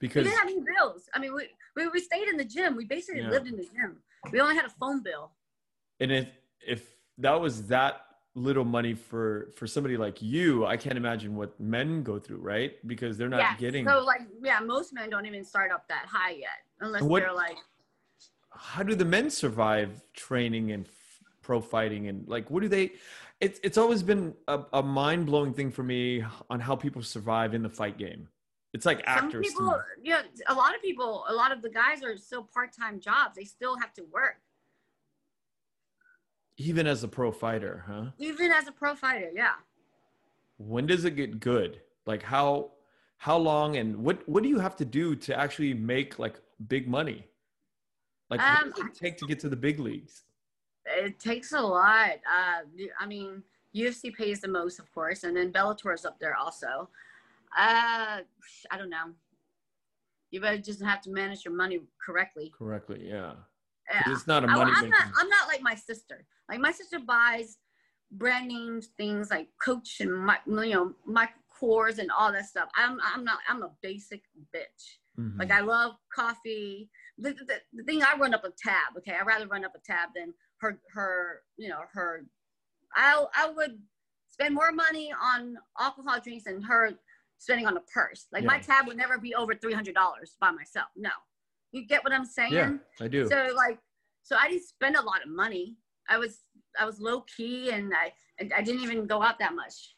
We didn't have any bills. I mean, we, we, we stayed in the gym. We basically Yeah. lived in the gym. We only had a phone bill. and if if that was that little money for for somebody like you, I can't imagine what men go through, right? Because they're not yeah. getting. So like, yeah, most men don't even start up that high yet, unless What- they're like, how do the men survive training and pro fighting and like what do they it's it's always been a, a mind-blowing thing for me on how people survive in the fight game it's like some actors to people, yeah, a lot of people, a lot of the guys are still part-time jobs. They still have to work, even as a pro fighter huh even as a pro fighter. Yeah. when does it get good like how how long and what what do you have to do to actually make like big money like Um, what does it take to get to the big leagues It takes a lot. Uh, I mean, UFC pays the most, of course, and then Bellator's up there also. Uh, I don't know. You better just have to manage your money correctly. correctly yeah Yeah. it's not a money I, am not. I'm not like my sister. Like my sister buys brand name things like Coach and my, you know, Michael Kors and all that stuff. I'm. I'm not. I'm a basic bitch. Mhm. Like I love coffee. The, the, the thing I run up a tab. Okay, I'd rather run up a tab than her. Her. You know her. I I would spend more money on alcohol drinks than her spending on a purse. Like my tab would never be over three hundred dollars by myself. No, you get what I'm saying? yeah i do So like, so I didn't spend a lot of money. I was I was low key and I and I didn't even go out that much.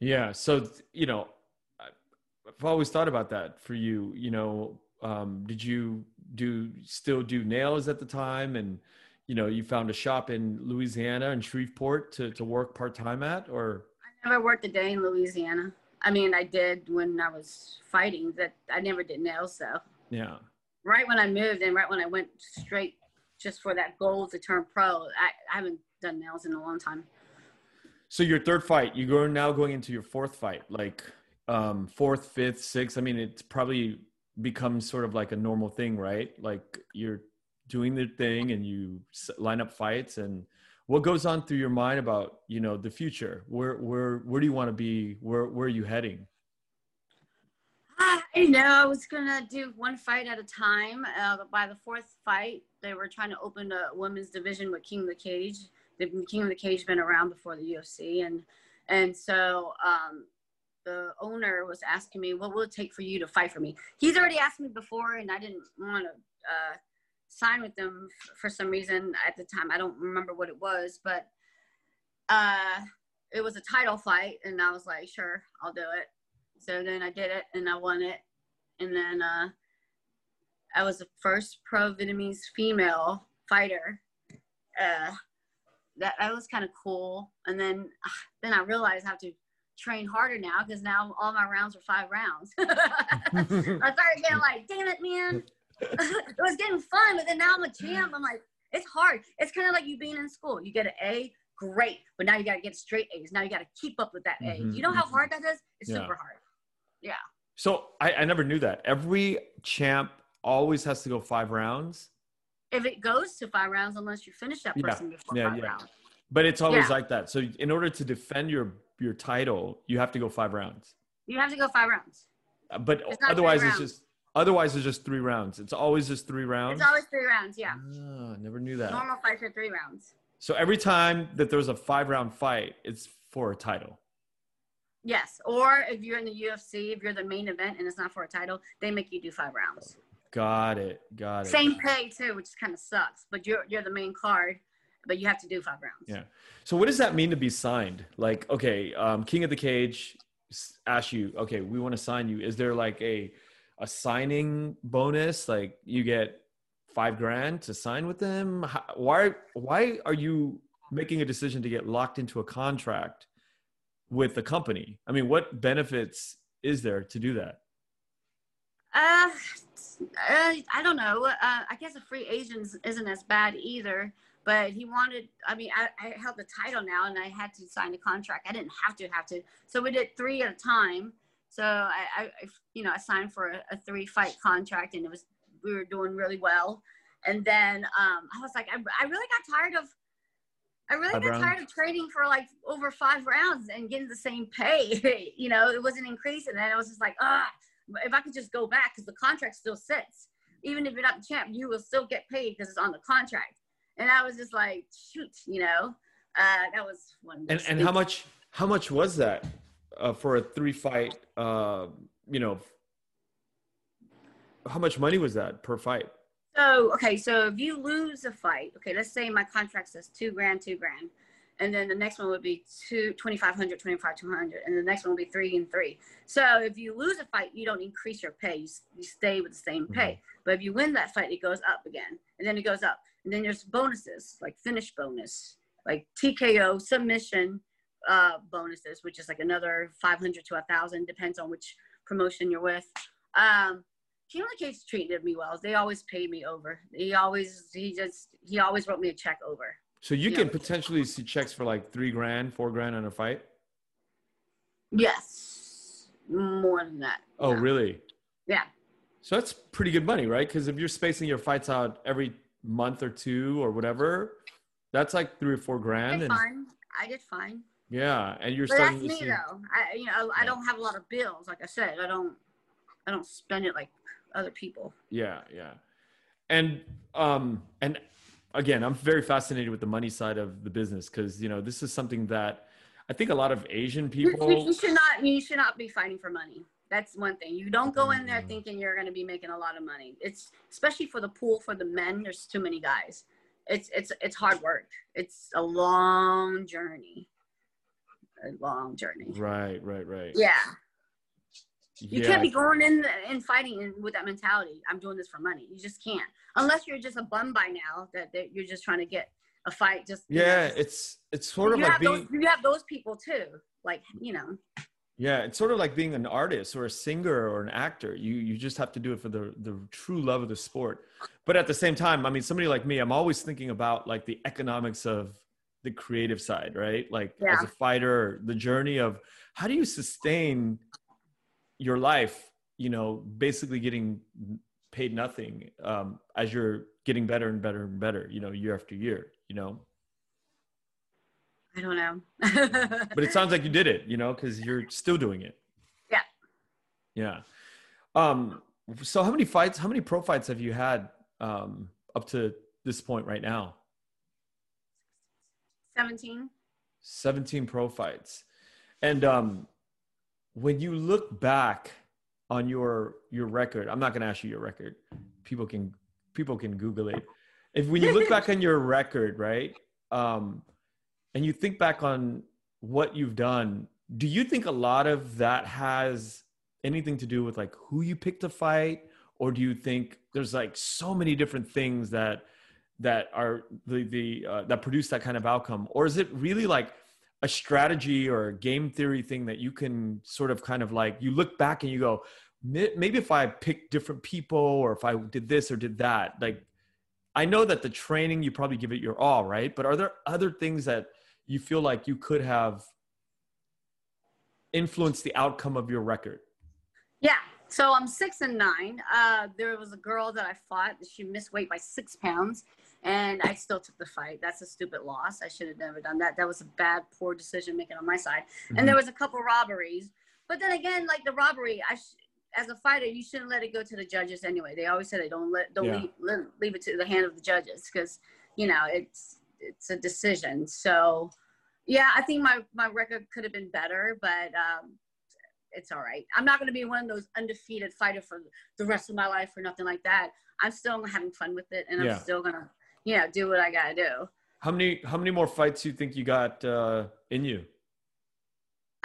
Yeah. So, you know, I've always thought about that for you. You know, um, did you do still do nails at the time? And, you know, you found a shop in Louisiana and Shreveport to, to work part time at, or never worked a day in Louisiana. I mean, I did when I was fighting. That I never did nails though. yeah. Right when I moved and right when I went straight just for that goal to turn pro, I, I haven't done nails in a long time. So your third fight, you go now going into your fourth fight, like um, fourth, fifth, sixth. I mean, it's probably becomes sort of like a normal thing, right? Like you're doing the thing and you line up fights and what goes on through your mind about, you know, the future? Where, where, where do you want to be? Where, where are you heading? I know I was gonna do one fight at a time. Uh, by the fourth fight, they were trying to open a women's division with King of the Cage. The King of the Cage been around before the UFC, and and so um, the owner was asking me, "What will it take for you to fight for me?" He's already asked me before, and I didn't want to uh, sign with them for some reason at the time. I don't remember what it was, but uh, it was a title fight, and I was like, "Sure, I'll do it." So then I did it and I won it. And then uh, I was the first pro Vietnamese female fighter. Uh, that, that was kind of cool. And then ah, then I realized I have to train harder now because now all my rounds are five rounds. I started getting like, damn it, man. it was getting fun, but then now I'm a champ. I'm like, it's hard. It's kind of like you being in school. You get an A, great, but now you got to get straight A's. Now you got to keep up with that A. Mhm, You know how mhm. hard that is? It's Yeah. super hard. Yeah. So I, I never knew that. Every champ always has to go five rounds, If it goes to five rounds, unless you finish that Yeah, person before yeah, five yeah. rounds. but it's always Yeah. like that. So in order to defend your, your title, you have to go five rounds. You have to go five rounds. But otherwise, it's rounds. just otherwise it's just three rounds. It's always just three rounds. It's always three rounds. Yeah. Ah, never knew that. Normal fights are three rounds. So every time that there's a five round fight, it's for a title. Yes. Or if you're in the UFC, if you're the main event and it's not for a title, they make you do five rounds. Got it. Got it. Same pay too, which kind of sucks. But you're you're the main card, but you have to do five rounds. Yeah. So what does that mean to be signed? Like, okay, um, King of the Cage ask you, okay, we want to sign you. Is there like a a signing bonus? Like you get five grand to sign with them? How, why why are you making a decision to get locked into a contract with the company? I mean, what benefits is there to do that? Uh, uh I don't know. Uh, I guess a free agent isn't as bad either. But he wanted. I mean, I, I held the title now, and I had to sign a contract. I didn't have to have to. So we did three at a time. So I, I you know, I signed for a, a three fight contract, and it was we were doing really well. And then um, I was like, I, I really got tired of I really got tired of trading for like over five rounds and getting the same pay. you know, it wasn't increasing. And I was just like, ah, if I could just go back because the contract still sits. Even if you're not the champ, you will still get paid because it's on the contract. And I was just like, shoot, you know, uh, that was one. And, and how much, how much was that uh, for a three fight, uh, you know, how much money was that per fight? So okay, so if you lose a fight, okay, let's say my contract says two grand, two grand, and then the next one would be two, 2,500, 200, and the next one will be three and three. So if you lose a fight, you don't increase your pay, you, you stay with the same pay. Mm-hmm. But if you win that fight, it goes up again, and then it goes up, and then there's bonuses like finish bonus, like TKO submission uh, bonuses, which is like another 500 to a thousand, depends on which promotion you're with. Um, King Cage treated me well. They always paid me over. He always he just he always wrote me a check over. So you, you can know? potentially see checks for like three grand, four grand on a fight. Yes, more than that. Oh, yeah. really? Yeah. So that's pretty good money, right? Because if you're spacing your fights out every month or two or whatever, that's like three or four grand. I did and, fine. I did fine. Yeah, and you're but starting that's to me see... though. I you know I don't have a lot of bills. Like I said, I don't I don't spend it like other people. Yeah, yeah. And um and again, I'm very fascinated with the money side of the business because you know this is something that I think a lot of Asian people you, you should not you should not be fighting for money. That's one thing. You don't go in there mm-hmm. thinking you're going to be making a lot of money. It's especially for the pool for the men. There's too many guys. It's it's it's hard work. It's a long journey. A long journey. Right, right, right. Yeah. You yeah. can't be going in and fighting with that mentality. I'm doing this for money. You just can't, unless you're just a bum by now that, that you're just trying to get a fight. Just yeah, know, it's it's sort of like being. Those, you have those people too, like you know. Yeah, it's sort of like being an artist or a singer or an actor. You you just have to do it for the the true love of the sport. But at the same time, I mean, somebody like me, I'm always thinking about like the economics of the creative side, right? Like yeah. as a fighter, the journey of how do you sustain your life, you know, basically getting paid nothing um, as you're getting better and better and better, you know, year after year, you know? I don't know. but it sounds like you did it, you know, because you're still doing it. Yeah. Yeah. Um, so how many fights, how many pro fights have you had um, up to this point right now? 17. 17 pro fights. And um, when you look back on your your record, I'm not going to ask you your record. People can people can Google it. If when you look back on your record, right, um, and you think back on what you've done, do you think a lot of that has anything to do with like who you picked to fight, or do you think there's like so many different things that that are the the uh, that produce that kind of outcome, or is it really like a strategy or a game theory thing that you can sort of kind of like you look back and you go maybe if i picked different people or if i did this or did that like i know that the training you probably give it your all right? But are there other things that you feel like you could have influenced the outcome of your record? Yeah. So i'm six and nine. Uh, there was a girl that i fought. She missed weight by six pounds and I still took the fight. That's a stupid loss. I should have never done that. That was a bad, poor decision making on my side. Mm-hmm. And there was a couple robberies, but then again, like the robbery, I sh- as a fighter, you shouldn't let it go to the judges anyway. They always say they don't let don't yeah. leave, leave it to the hand of the judges because you know it's it's a decision. So yeah, I think my my record could have been better, but um, it's all right. I'm not going to be one of those undefeated fighter for the rest of my life or nothing like that. I'm still having fun with it, and I'm still gonna you know, do what I gotta do. How many how many more fights do you think you got uh, in you?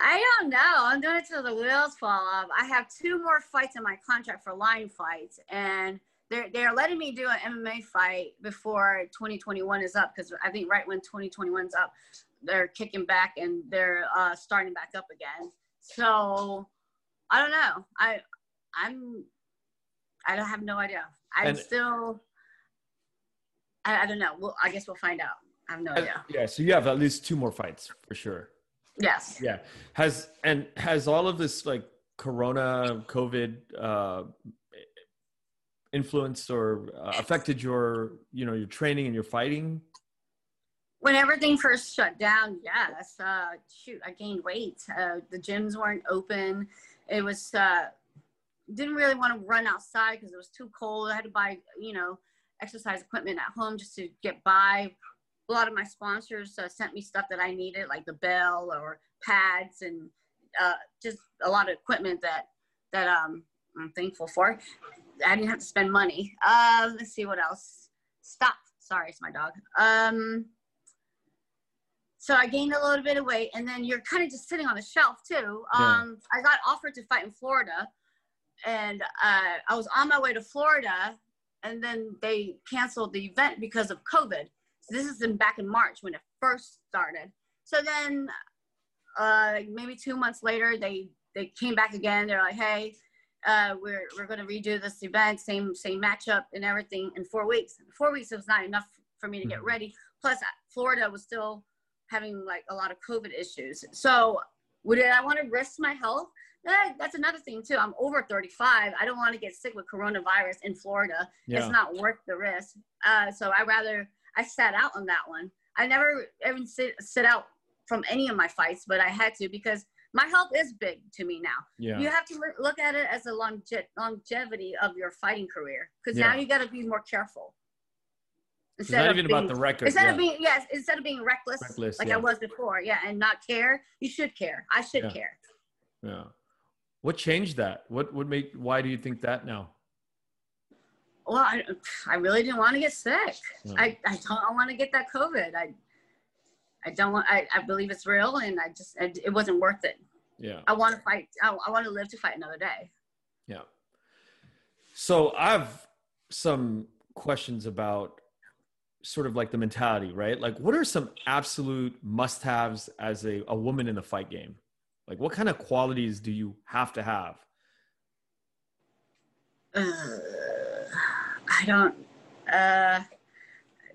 I don't know. I'm doing it till the wheels fall off. I have two more fights in my contract for Lion Fights, and they're they're letting me do an MMA fight before 2021 is up because I think right when 2021's up, they're kicking back and they're uh, starting back up again. So I don't know. I I'm I don't have no idea. I'm And- still I, I don't know. Well, I guess we'll find out. I have no idea. Yeah, so you have at least two more fights for sure. Yes. Yeah. Has and has all of this like corona covid uh influenced or uh, affected your you know your training and your fighting when everything first shut down, yes. Uh, shoot, I gained weight. Uh, the gyms weren't open. It was uh, didn't really want to run outside because it was too cold. I had to buy, you know, exercise equipment at home just to get by. A lot of my sponsors uh, sent me stuff that I needed, like the bell or pads, and uh, just a lot of equipment that that um, I'm thankful for. I didn't have to spend money. Uh, let's see what else. Stop. Sorry, it's my dog. Um, so I gained a little bit of weight, and then you're kind of just sitting on the shelf too. Yeah. Um, I got offered to fight in Florida, and uh, I was on my way to Florida, and then they canceled the event because of COVID. So this is in back in March when it first started. So then, uh, maybe two months later, they they came back again. They're like, "Hey, uh, we're we're going to redo this event, same same matchup and everything in four weeks." Four weeks was not enough for me to get Mhm. ready. Plus, Florida was still having like a lot of COVID issues. So would I want to risk my health? Eh, that's another thing too. I'm over 35. I don't want to get sick with coronavirus in Florida. yeah It's not worth the risk. Uh, so I rather I sat out on that one. I never even sit sit out from any of my fights, but I had to because my health is big to me now. yeah You have to loo- look at it as a longe- longevity of your fighting career because Yeah. now you got to be more careful. it's not of even being- about the record instead yeah. of being yes instead of being reckless, Reckless, like yeah. i was before yeah and not care you should care i should care yeah what changed that what would make why do you think that now well i, I really didn't want to get sick Yeah. I, I don't want to get that covid i i don't want I, I believe it's real and i just I, it wasn't worth it yeah i want to fight i, I want to live to fight another day Yeah. So I have some questions about sort of like the mentality, right? Like, what are some absolute must haves as a, a woman in the fight game? Like, what kind of qualities do you have to have? uh, i don't uh i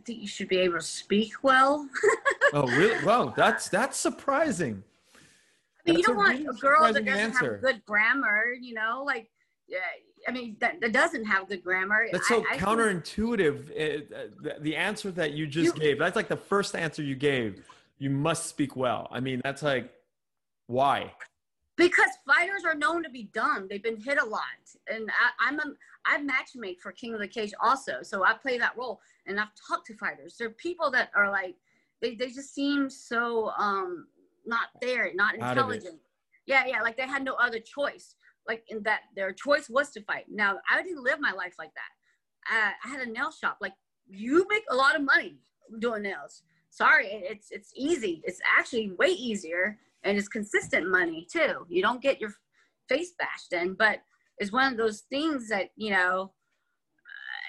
think you should be able to speak well Oh, really? Wow, that's that's surprising. I mean, you don't want really a girl that doesn't answer. have good grammar, you know, like, yeah, I mean, that, that doesn't have good grammar. That's so I- I counterintuitive. uh, the, the answer that you just You- gave, that's like the first answer you gave. You must speak well. I mean, that's like, why? because fighters are known to be dumb. They've been hit a lot, and I, I'm a I matchmake for King of the Cage also, so I play that role. And I've talked to fighters. They're people that are like, they they just seem so um not there, not Out of it. intelligent. Yeah, yeah, like they had no other choice. Like in that their choice was to fight. Now I didn't live my life like that. Uh, I had a nail shop. Like you make a lot of money doing nails. Sorry, it's it's easy. It's actually way easier, and it's consistent money too. You don't get your face bashed in, but it's one of those things that you know.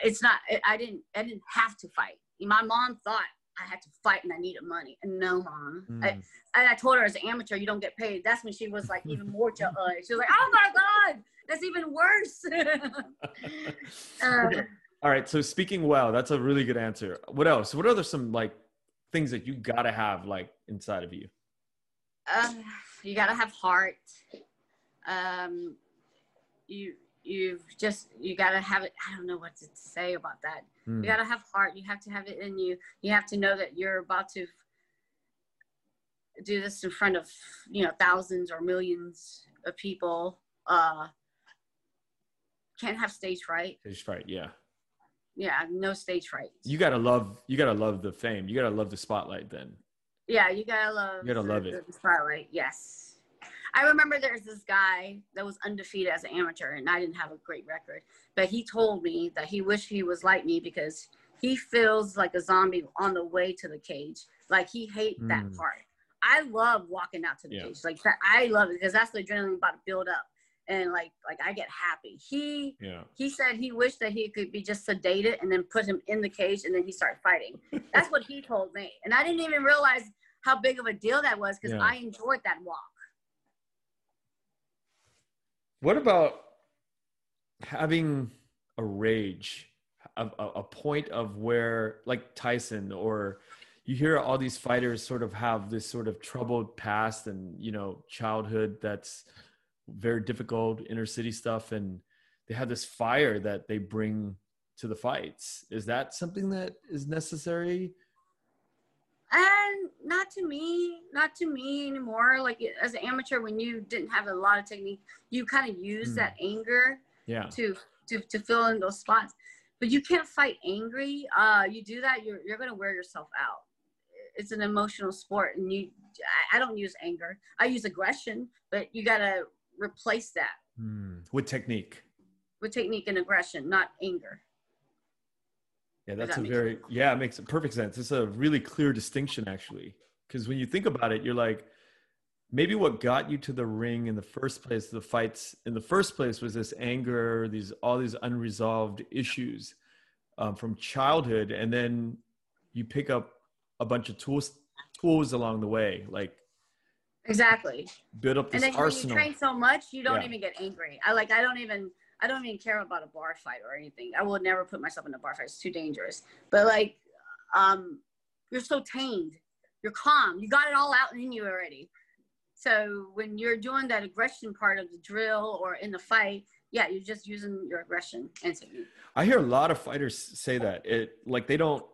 It's not. I didn't. I didn't have to fight. My mom thought I had to fight and I needed money. And no, mom. I, Mm. and I told her as an amateur, you don't get paid. That's when she was like even more jealous. She was like, oh my God, that's even worse. Um, All right. So speaking well, that's a really good answer. What else? What other some like things that you gotta have like inside of you? Uh, you gotta have heart. Um, you you've just you gotta have it. I don't know what to say about that. Hmm. You gotta have heart. You have to have it in you. You have to know that you're about to do this in front of you know thousands or millions of people. Uh, can't have stage fright. Stage fright. Yeah. Yeah, no stage fright. You gotta love. You gotta love the fame. You gotta love the spotlight. Then. Yeah, you gotta love. You gotta the- love it. The spotlight, yes. I remember there's this guy that was undefeated as an amateur, and I didn't have a great record. But he told me that he wished he was like me because he feels like a zombie on the way to the cage. Like he hate that Mm. part. I love walking out to the Yeah. cage. Like that, I love it because that's the adrenaline about to build up. And like like I get happy. He Yeah. he said he wished that he could be just sedated and then put him in the cage and then he started fighting. That's what he told me, and I didn't even realize how big of a deal that was because Yeah. I enjoyed that walk. What about having a rage, a, a, a point of where, like Tyson, or you hear all these fighters sort of have this sort of troubled past and you know childhood that's very difficult, inner city stuff, and they have this fire that they bring to the fights. Is that something that is necessary? And not to me, not to me anymore. Like as an amateur, when you didn't have a lot of technique, you kind of use Hmm. that anger Yeah. to to to fill in those spots. But you can't fight angry. Uh, you do that, you're you're gonna wear yourself out. It's an emotional sport, and you. I, I don't use anger. I use aggression, but you gotta replace that Hmm. With technique. with technique and aggression, not anger. Yeah, that's that a very yeah, it makes perfect sense. It's a really clear distinction actually. Because when you think about it, you're like, maybe what got you to the ring in the first place, the fights in the first place was this anger, these all these unresolved issues um, from childhood, and then you pick up a bunch of tools tools along the way, like Exactly. build up And this then when you train so much, you don't Yeah. even get angry. I like. I don't even. I don't even care about a bar fight or anything. I will never put myself in a bar fight. It's too dangerous. But like, um, you're so tamed. You're calm. You got it all out in you already. So when you're doing that aggression part of the drill or in the fight, yeah, you're just using your aggression and technique. I hear a lot of fighters say that it like they don't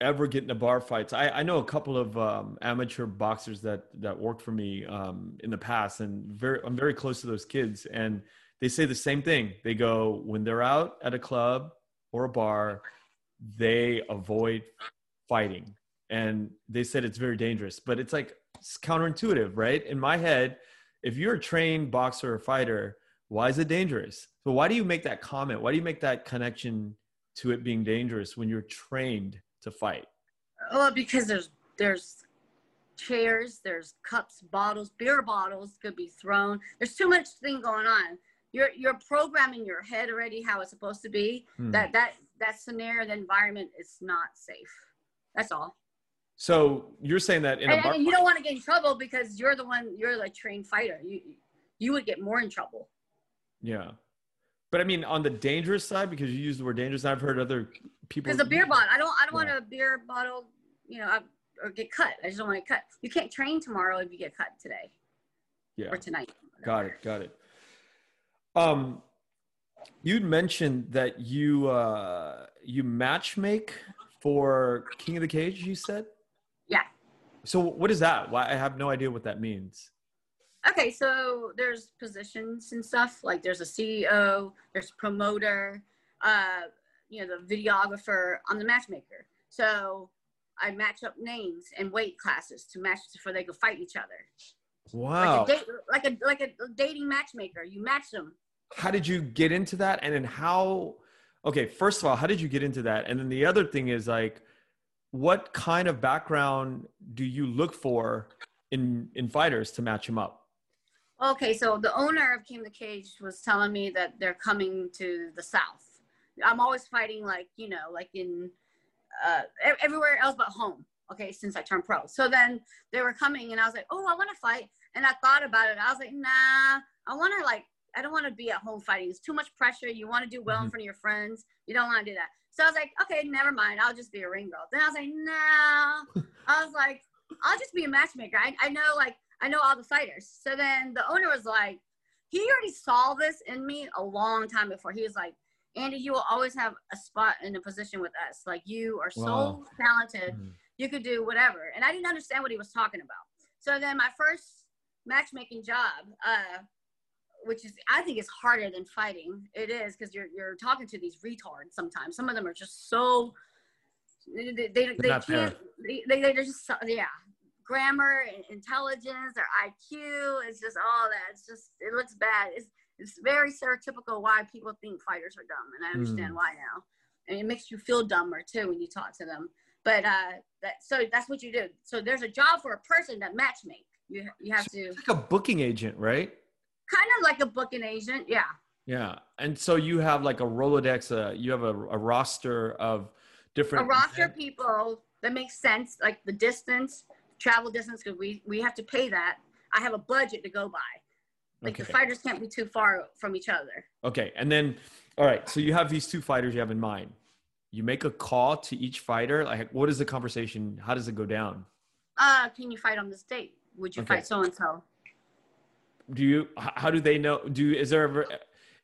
ever get into bar fights. I, I know a couple of um, amateur boxers that that worked for me um, in the past, and very I'm very close to those kids, and they say the same thing. They go when they're out at a club or a bar, they avoid fighting, and they said it's very dangerous. But it's like it's counterintuitive, right? In my head, if you're a trained boxer or fighter, why is it dangerous? So why do you make that comment? Why do you make that connection to it being dangerous when you're trained to fight? Well, because there's there's chairs, there's cups, bottles, beer bottles could be thrown. There's too much thing going on. You're you're programming your head already how it's supposed to be. Hmm. That that that scenario, the environment is not safe. That's all. So you're saying that in a And, bar and you don't want to get in trouble because you're the one. You're the trained fighter. You you would get more in trouble. yeah. But I mean, on the dangerous side, because you use the word dangerous, I've heard other people. Because a beer bottle, I don't I don't Yeah. want a beer bottle. You know, I- or get cut. I just don't want to cut. You can't train tomorrow if you get cut today Yeah. or tonight. Got it. Got it. Um, you'd mentioned that you uh, you matchmake for King of the Cage. You said. Yeah. So what is that? Why I have no idea what that means. Okay, so there's positions and stuff. Like there's a CEO, there's a promoter, uh, you know, the videographer. I'm the matchmaker. So I match up names and weight classes to match so they can fight each other. Wow. Like a, date, like a like a dating matchmaker. You match them. how did you get into that and then how okay first of all how did you get into that and then the other thing is like what kind of background do you look for in in fighters to match them up Okay, so the owner of King the Cage was telling me that they're coming to the South. I'm always fighting like, you know, like in uh, everywhere else but home. Okay, since I turned pro. So then they were coming and I was like, oh, I want to fight. And I thought about it. I was like, nah, I want to like, I don't want to be at home fighting. It's too much pressure. You want to do well in Mhm. front of your friends. You don't want to do that. So I was like, okay, never mind. I'll just be a ring girl. Then I was like, no. I was like, I'll just be a matchmaker. I, I know like I know all the fighters. So then the owner was like, he already saw this in me a long time before. He was like, Andy, you will always have a spot in a position with us. Like you are so Wow. talented. Mhm. You could do whatever. And I didn't understand what he was talking about. So then my first matchmaking job, uh, which is I think is harder than fighting. It is because you're you're talking to these retards sometimes. Some of them are just so they they, they, they can't they, they they're just yeah grammar and intelligence their IQ it's just all that. It's just it looks bad. It's it's very stereotypical why people think fighters are dumb and I understand Mm. why now. And it makes you feel dumber too when you talk to them. But uh that so that's what you do. So there's a job for a person that matchmake you you have to like a booking agent right? Kind of like a booking agent. Yeah. Yeah, and so you have like a Rolodex. Uh, you have a, a roster of different a roster of people that makes sense, like the distance, travel distance, because we we have to pay that. I have a budget to go by. Like Okay. the fighters can't be too far from each other. Okay, and then all right. So you have these two fighters you have in mind. You make a call to each fighter. Like, what is the conversation? How does it go down? Uh, can you fight on this date? Would you Okay. fight so and so? Do you? How do they know? Do is there ever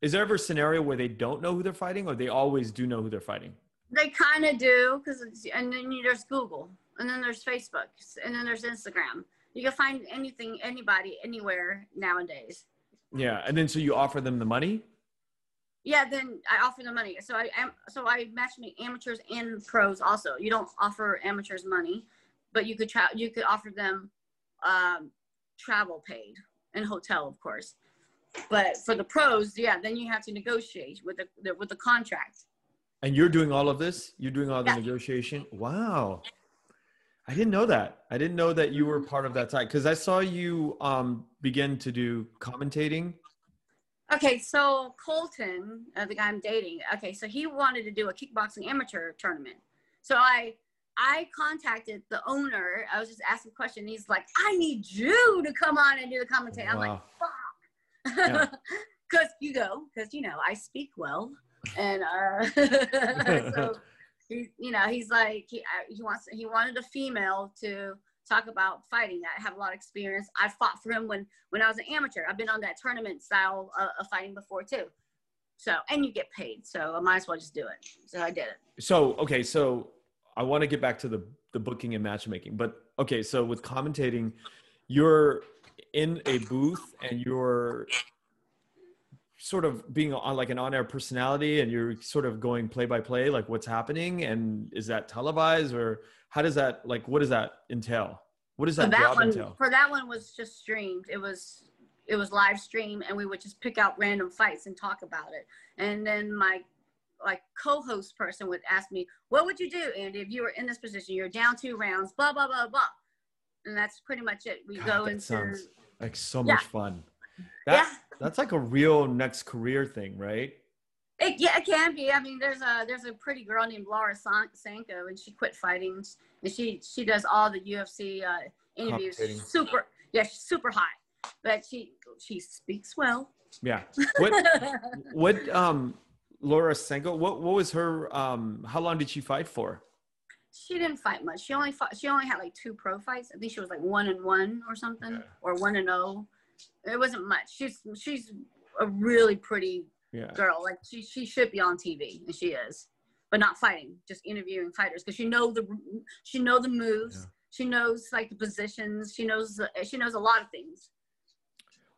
is there ever a scenario where they don't know who they're fighting, or they always do know who they're fighting? They kind of do, because and then you- there's Google, and then there's Facebook, and then there's Instagram. You can find anything, anybody, anywhere nowadays. Yeah, and then so you offer them the money. Yeah, then I offer the money. So I am so I matchmake amateurs and pros also. You don't offer amateurs money, but you could try you could offer them um, travel paid and hotel, of course. But for the pros, yeah, then you have to negotiate with the, the with the contract. And you're doing all of this? You're doing all the Yeah. negotiation? Wow. I didn't know that. I didn't know that you were part of that side because I saw you um, begin to do commentating. Okay, so Colton, uh, the guy I'm dating, okay, so he wanted to do a kickboxing amateur tournament. So I I contacted the owner. I was just asking a question. He's like, I need you to come on and do the commentary. I'm like, fuck. Yeah. Because you go, because you know, I speak well. And uh so you know, he's like he, uh, he wants he wanted a female to talk about fighting. I have a lot of experience. I fought for him when when I was an amateur. I've been on that tournament style of fighting before too. So and you get paid, so I might as well just do it. So I did it. So okay, so I want to get back to the the booking and matchmaking, but okay, so with commentating, you're in a booth and you're sort of being on like an on-air personality and you're sort of going play by play like what's happening and is that televised or how does that like what does that entail what does that, that job one, entail for that one was just streamed. It was it was live stream, and we would just pick out random fights and talk about it. And then my like co-host person would ask me, "What would you do, Andy, if you were in this position? You're down two rounds, blah blah blah blah." And that's pretty much it. We God, go into sounds like so Yeah. much fun that, that's like a real next career thing right It, yeah, it can be. I mean, there's a there's a pretty girl named Laura San- Sanko, and she quit fighting, and she she does all the UFC uh, interviews. Commentating. Super, yeah, she's super hot, but she she speaks well. yeah what what um laura sanko what what was her um how long did she fight for she didn't fight much. She only fought, she only had like two pro fights. I think she was like one and one or something, Okay. or one and zero. It wasn't much. She's she's a really pretty yeah girl. Like she she should be on TV, and she is, but not fighting, just interviewing fighters because she know the she know the moves. Yeah. She knows like the positions. She knows the, she knows a lot of things.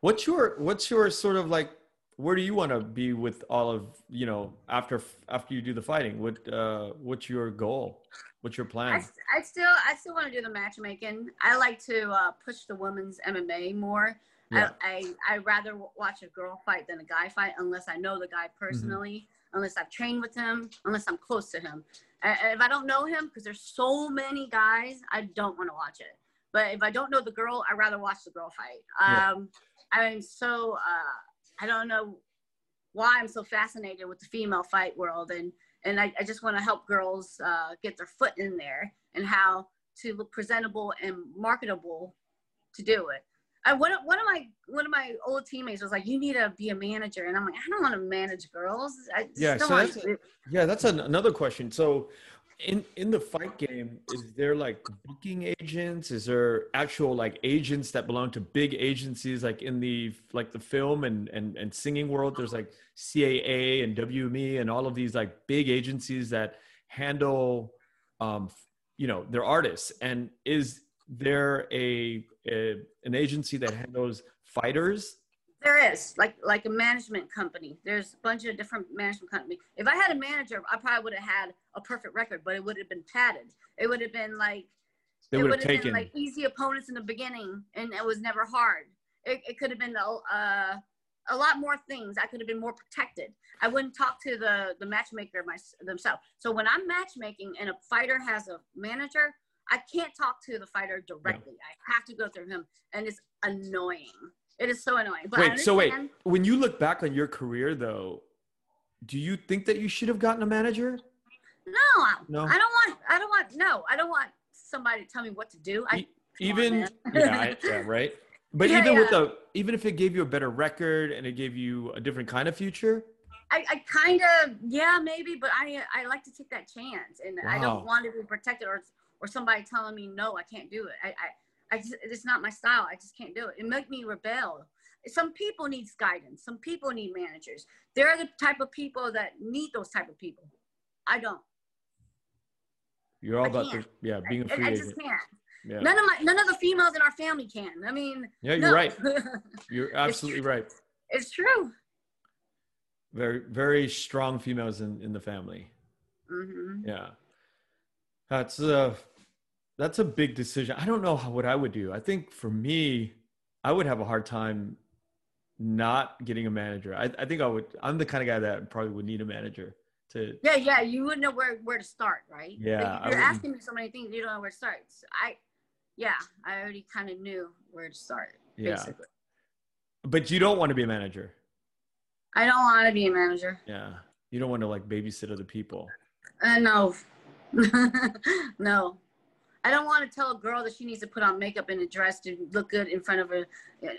what's your what's your sort of like where do you want to be with all of you know after after you do the fighting what uh what's your goal what's your I, plan I still I still want to do the matchmaking. I like to uh, push the women's MMA more. Yeah. I, I I rather watch a girl fight than a guy fight unless I know the Mm-hmm. guy personally, unless I've trained with him, unless I'm close to him. And if I don't know him, because there's so many guys, I don't want to watch it. But if I don't know the girl, I'd rather watch the girl fight. Yeah. Um, I'm so uh, I don't know why I'm so fascinated with the female fight world, and and I, I just want to help girls uh, get their foot in there and how to look presentable and marketable to do it. I, one, of- one of my one of my old teammates was like, "You need to be a manager," and I'm like, "I don't want to manage girls. I Yeah, so that's- to." yeah that's an, another question. So in in the fight game is there like booking agents? Is there actual like agents that belong to big agencies like in the like the film and and, and singing world? There's like caa and wme and all of these like big agencies that handle um you know their artists. And is there a, a an agency that handles fighters There is like like a management company. There's a bunch of different management company. If I had a manager, I probably would have had a perfect record, but it would have been padded. It would have been like they it would have taken been like easy opponents in the beginning, and it was never hard. It, it could have been a, uh, a lot more things. I could have been more protected. I wouldn't talk to the the matchmaker my, themselves. So when I'm matchmaking and a fighter has a manager, I can't talk to the fighter directly. I have to go through him, and it's annoying. It is so annoying. But wait, so wait, when you look back on your career though, do you think that you should have gotten a manager? No, No? I don't want. I don't want. No, I don't want somebody to tell me what to do. I on, even yeah, I, yeah, right. But Yeah, even with yeah. the even if it gave you a better record and it gave you a different kind of future, I, I kind of yeah maybe, but I I like to take that chance, and I don't want to be protected or or somebody telling me no, I can't do it. I I, I just, it's not my style. I just can't do it. It make me rebel. Some people need guidance. Some people need managers. They're the type of people that need those type of people. I don't. you're all I about the yeah being a free I agent. just can't. Yeah, None of my none of the females in our family can. I mean, yeah, you're no. right. You're absolutely right. it's true. Very very strong females in in the family. hmm Yeah. That's a that's a big decision. I don't know how, what I would do. I think for me, I would have a hard time not getting a manager. I, I think I would I'm the kind of guy that probably would need a manager to Yeah, yeah. You wouldn't know where where to start, right? Yeah, Like, you're asking me so many things, you don't know where to start. So I, yeah, I already kind of knew where to start. Yeah. Basically, but you don't want to be a manager. I don't want to be a manager. Yeah. You don't want to like babysit other people. Uh, no, no. I don't want to tell a girl that she needs to put on makeup and a dress to look good in front of her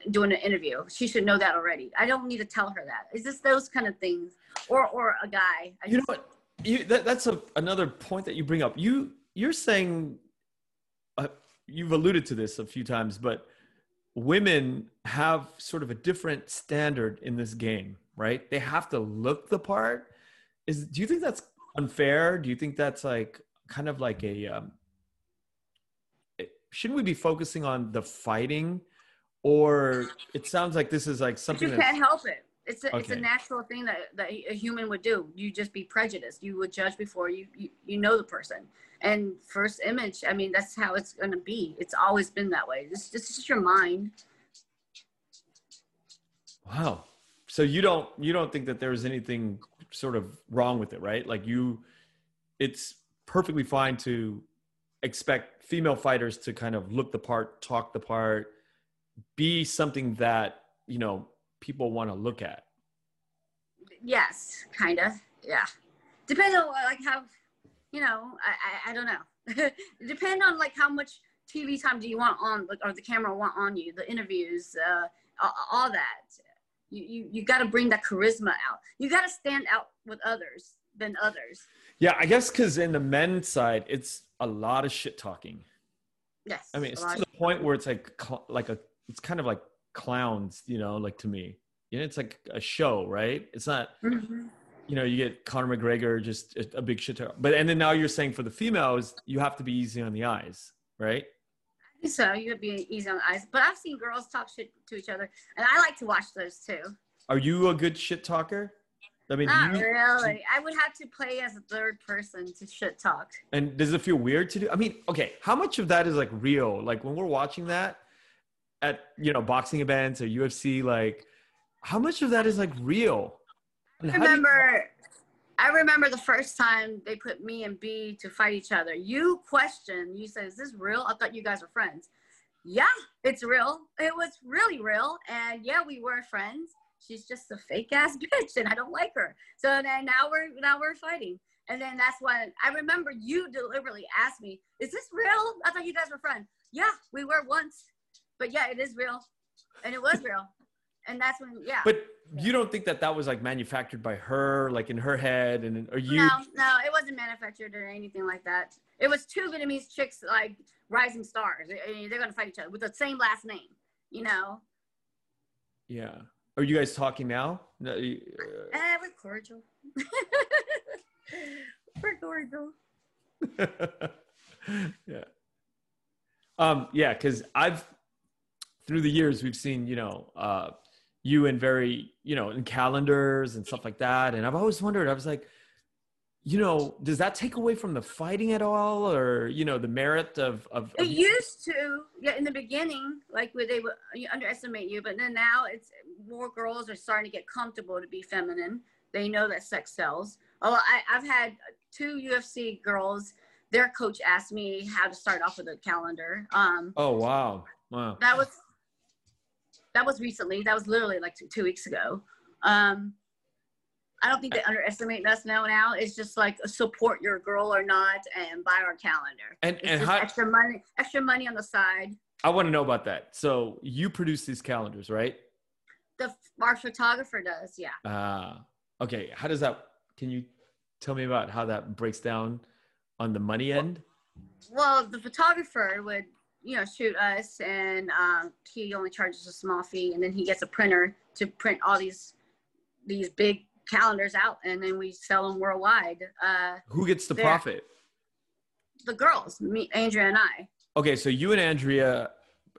doing an interview. She should know that already. I don't need to tell her that. It's just those kind of things, or or a guy. I You know what? You that, that's a another point that you bring up. You you're saying uh, you've alluded to this a few times, but women have sort of a different standard in this game, right? They have to look the part. Is do you think that's unfair? Do you think that's like kind of like a um, shouldn't we be focusing on the fighting or it sounds like this is like something you can't help it. It's a, it's a natural thing that, that a human would do. You just be prejudiced. You would judge before you, you, you know the person. And first image, I mean, that's how it's going to be. It's always been that way. This, this is just your mind. Wow. So you don't you don't think that there's anything sort of wrong with it, right? Like you it's perfectly fine to expect female fighters to kind of look the part, talk the part, be something that, you know, people want to look at. Yes, kind of. Yeah. Depends on like how, you know, I, I, I don't know. Depend on like how much TV time do you want on, like, or the camera want on you, the interviews, uh, all, all that. You, you, you got to bring that charisma out. You got to stand out with others than others. Yeah, I guess cuz in the men's side, it's a lot of shit talking. Yes. I mean, it's to the point where it's like cl- like a it's kind of like clowns, you know, like to me. You know, it's like a show, right? It's not Mhm. you know, you get Conor McGregor, just a, a big shit talk. But and then now you're saying for the females, you have to be easy on the eyes, right? So. You would be easy on the eyes. But I've seen girls talk shit to each other, and I like to watch those too. Are you a good shit talker? I mean, Not you, really. I would have to play as a third person to shit talk. and does it feel weird to do? I mean, okay, how much of that is like real? Like when we're watching that at you know boxing events or UFC, like how much of that is like real? And I remember, I remember the first time they put me and B to fight each other. You questioned. You said, "Is this real?" I thought you guys were friends. Yeah, it's real. It was really real, and yeah, we were friends. She's just a fake ass bitch, and I don't like her. So then now we're now we're fighting, and then that's when I remember you deliberately asked me, "Is this real?" I thought you guys were friends. Yeah, we were once, but yeah, it is real, and it was real, and that's when yeah. But you don't think that that was like manufactured by her, like in her head, and are you? No, no, it wasn't manufactured or anything like that. It was two Vietnamese chicks, like rising stars. They're gonna fight each other with the same last name, you know. Yeah. Are you guys talking now? No, you- uh, Eh, we're cordial. we're cordial. yeah. Um, yeah, because I've through the years we've seen, you know, uh you in very, you know, in calendars and stuff like that. And I've always wondered, I was like, you know, does that take away from the fighting at all? Or, you know, the merit of of, It used to, yeah, in the beginning, like where they would you underestimate you, but then now it's more girls are starting to get comfortable to be feminine. They know that sex sells. Oh, I, I've had two UFC girls. Their coach asked me how to start off with a calendar. Um, Oh wow. Wow. that was that was recently. That was literally like two, two weeks ago. Um, I don't think they underestimate us now. Now it's just like support your girl or not, and buy our calendar. And It's and how extra money, extra money on the side. I want to know about that. So you produce these calendars, right? The our photographer does, yeah. Uh okay. How does that can you tell me about how that breaks down on the money end? Well, the photographer would, you know, shoot us, and um, he only charges a small fee, and then he gets a printer to print all these these big calendars out, and then we sell them worldwide. Uh, Who gets the profit? the girls, me, Andrea, and I. Okay, so you and Andrea,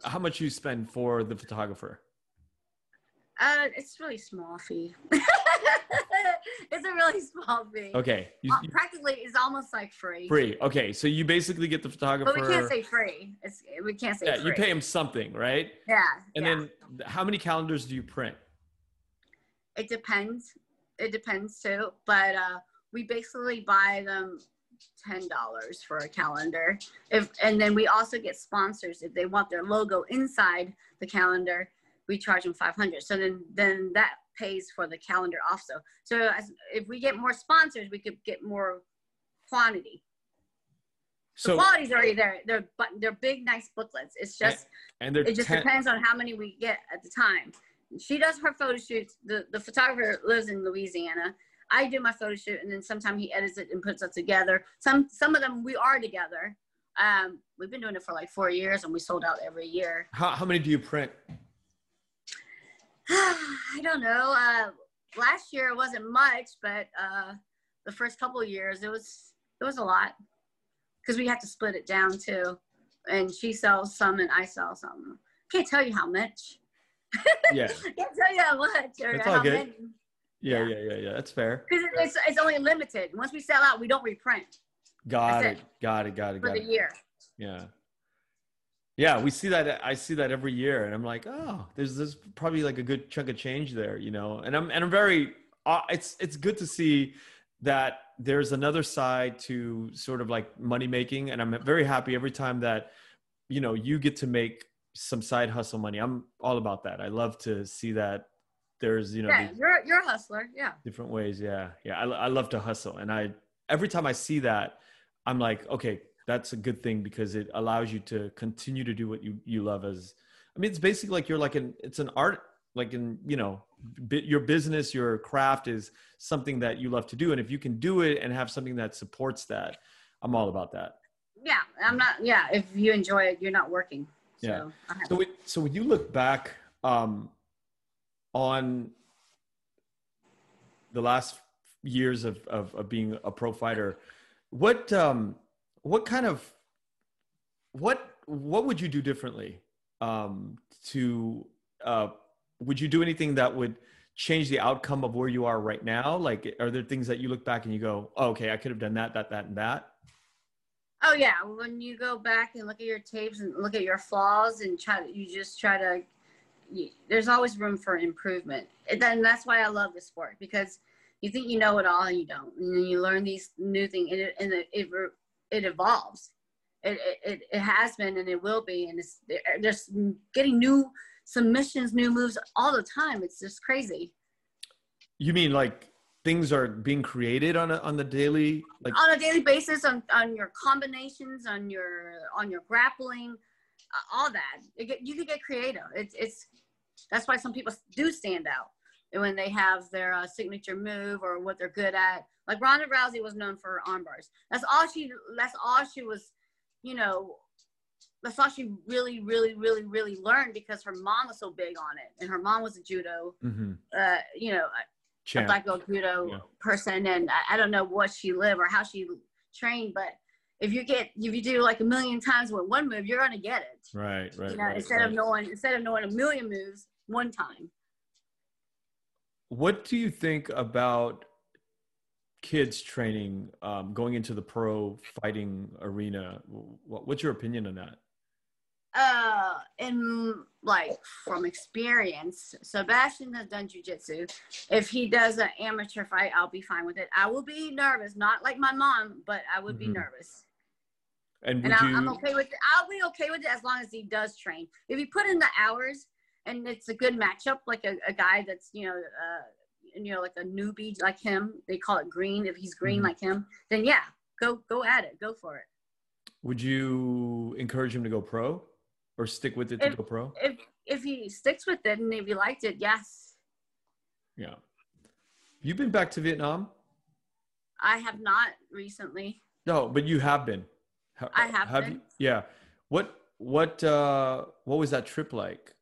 how much you spend for the photographer? Uh, it's really small fee. it's a really small fee. Okay, you, Uh, you- practically, it's almost like free. free. Okay, so you basically get the photographer. But we can't say free. It's we can't say yeah, free. you pay him something, right? Yeah. And yeah. then how many calendars do you print? it depends. It depends too. But uh, we basically buy them ten dollars for a calendar. If and then we also get sponsors if they want their logo inside the calendar. We charge them five hundred. So then then that pays for the calendar also. So as, if we get more sponsors, we could get more quantity. The So quality's already there. They're but they're big, nice booklets. It's just and they're it just 10 depends on how many we get at the time. She does her photo shoots. The the photographer lives in Louisiana. I do my photo shoot, and then sometimes he edits it and puts it together. Some some of them we are together. Um, we've been doing it for like four years, and we sold out every year. how, how many do you print? I don't know. Uh, last year it wasn't much, but uh, the first couple of years it was it was a lot because we have to split it down too. And she sells some, and I sell some. Can't tell you how much. Yeah. Can't tell you how much or That's how many. Yeah, Yeah. yeah, yeah. That's fair. Because it's, it's only limited. Once we sell out, we don't reprint Got it. Got it. Got it. for Got the it. year. Yeah. Yeah, we see that. I see that every year, and I'm like, oh, there's there's probably like a good chunk of change there, you know. And I'm and I'm very. Uh, it's it's good to see that there's another side to sort of like money making, and I'm very happy every time that you know you get to make some side hustle money. I'm all about that. I love to see that there's you know Yeah, you're you're a hustler. Yeah. different ways. Yeah, yeah. I, I love to hustle, and I every time I see that, I'm like, okay, that's a good thing because it allows you to continue to do what you you love. As I mean, it's basically like you're like an it's an art, like in you know, bi- your business, your craft is something that you love to do, and if you can do it and have something that supports that, I'm all about that. Yeah. I'm not. Yeah. If you enjoy it, you're not working. So, Yeah. So, so when you look back um, on the last years of, of, of being a pro fighter, what um, what kind of what what would you do differently um, to uh, would you do anything that would change the outcome of where you are right now? Like, are there things that you look back and you go, oh, okay, I could have done that, that, that, and that? Oh yeah, when you go back and look at your tapes and look at your flaws and try you just try to. You, there's always room for improvement. And then that's why I love the sport because you think you know it all and you don't, and you learn these new things and it and it it, it evolves. It, it it- has been and it will be, and it's just getting new submissions, new moves all the time. It's just crazy. You mean like things are being created on a, on the daily like on a daily basis on, on your combinations on your on your grappling uh, all that it get, you can get creative it's it's that's why some people do stand out when they have their uh, signature move or what they're good at. Like Ronda Rousey was known for her arm bars that's all she that's all she was you know that's all she really really really really learned because her mom was so big on it. And her mom was a judo Mhm. uh, you know a black belt judo Yeah. person. And I, I don't know what she lived or how she trained but if you get if you do like a million times with one move you're gonna get it. Right, right. you know right, instead of knowing instead of knowing a million moves one time What do you think about kids training um, going into the pro fighting arena? What, what's your opinion on that? uh in like from experience sebastian has done jujitsu if he does an amateur fight i'll be fine with it i will be nervous not like my mom but i would be Mhm. nervous And and I'm, you? I'm okay with it. I'll be okay with it as long as he does train. If he put in the hours, and it's a good matchup. Like a, a guy that's you know, uh, you know, like a newbie like him. They call it green. If he's green Mhm. like him, then yeah, go go at it. Go for it. Would you encourage him to go pro or stick with it to If- go pro? If if he sticks with it and if he liked it, yes. Yeah. You've been back to Vietnam? I have not recently. No, but you have been. I have been. You? Yeah. What what uh what was that trip like?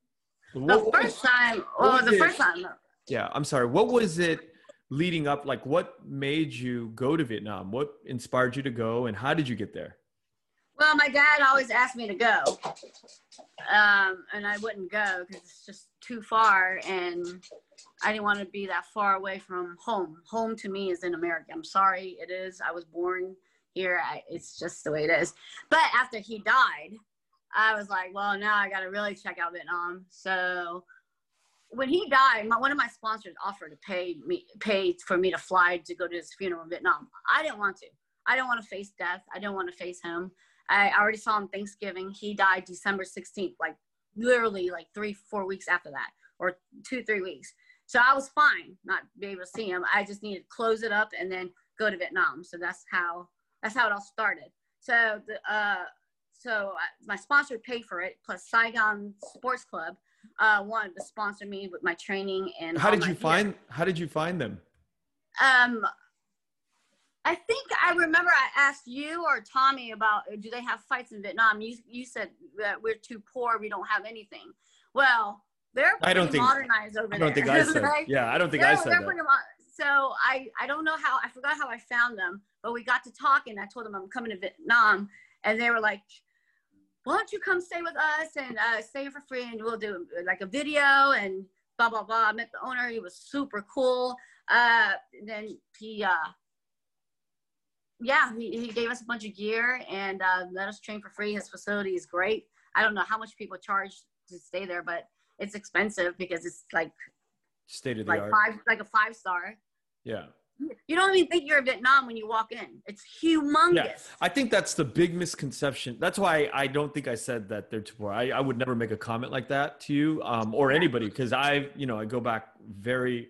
The What- what first time, well, the it? first time, yeah, I'm sorry. What was it leading up like what made you go to Vietnam? What inspired you to go and how did you get there? Well, my dad always asked me to go, um, and I wouldn't go because it's just too far, and I didn't want to be that far away from home. Home to me is in America. I'm sorry, it is. I was born here. I, it's just the way it is. But after he died, I was like, well, now I got to really check out Vietnam. So when he died, my, one of my sponsors offered to pay me pay for me to fly to go to his funeral in Vietnam. I didn't want to. I didn't want to face death. I didn't want to face him. I already saw him Thanksgiving. He died December 16th, like literally like three, four weeks after that, or two, three weeks. So I was fine not being able to see him. I just needed to close it up and then go to Vietnam. So that's how that's how it all started. So the uh, so uh, my sponsor paid for it, plus Saigon Sports Club uh, wanted to sponsor me with my training and. How did you find how did you find them? Um, I think I remember I asked you or Tommy about uh, do they have fights in Vietnam? You you said that we're too poor, we don't have anything. Well, they're I don't think- modernized over I there. don't think I said. Like, Yeah, I don't think I said that. so I I don't know how I forgot how I found them, but we got to talking. I told them I'm coming to Vietnam, and they were like. Why don't you come stay with us and uh, stay for free, and we'll do like a video and blah blah blah. I met the owner; he was super cool. Uh, then he, uh, yeah, he, he gave us a bunch of gear and uh, let us train for free. His facility is great. I don't know how much people charge to stay there, but it's expensive because it's like State of the like art. five like a five star. Yeah. You don't even think you're in Vietnam when you walk in. It's humongous. Yeah, I think that's the big misconception. That's why I don't think I said that they're too poor. I, I would never make a comment like that to you um, or anybody because I, you know, I go back very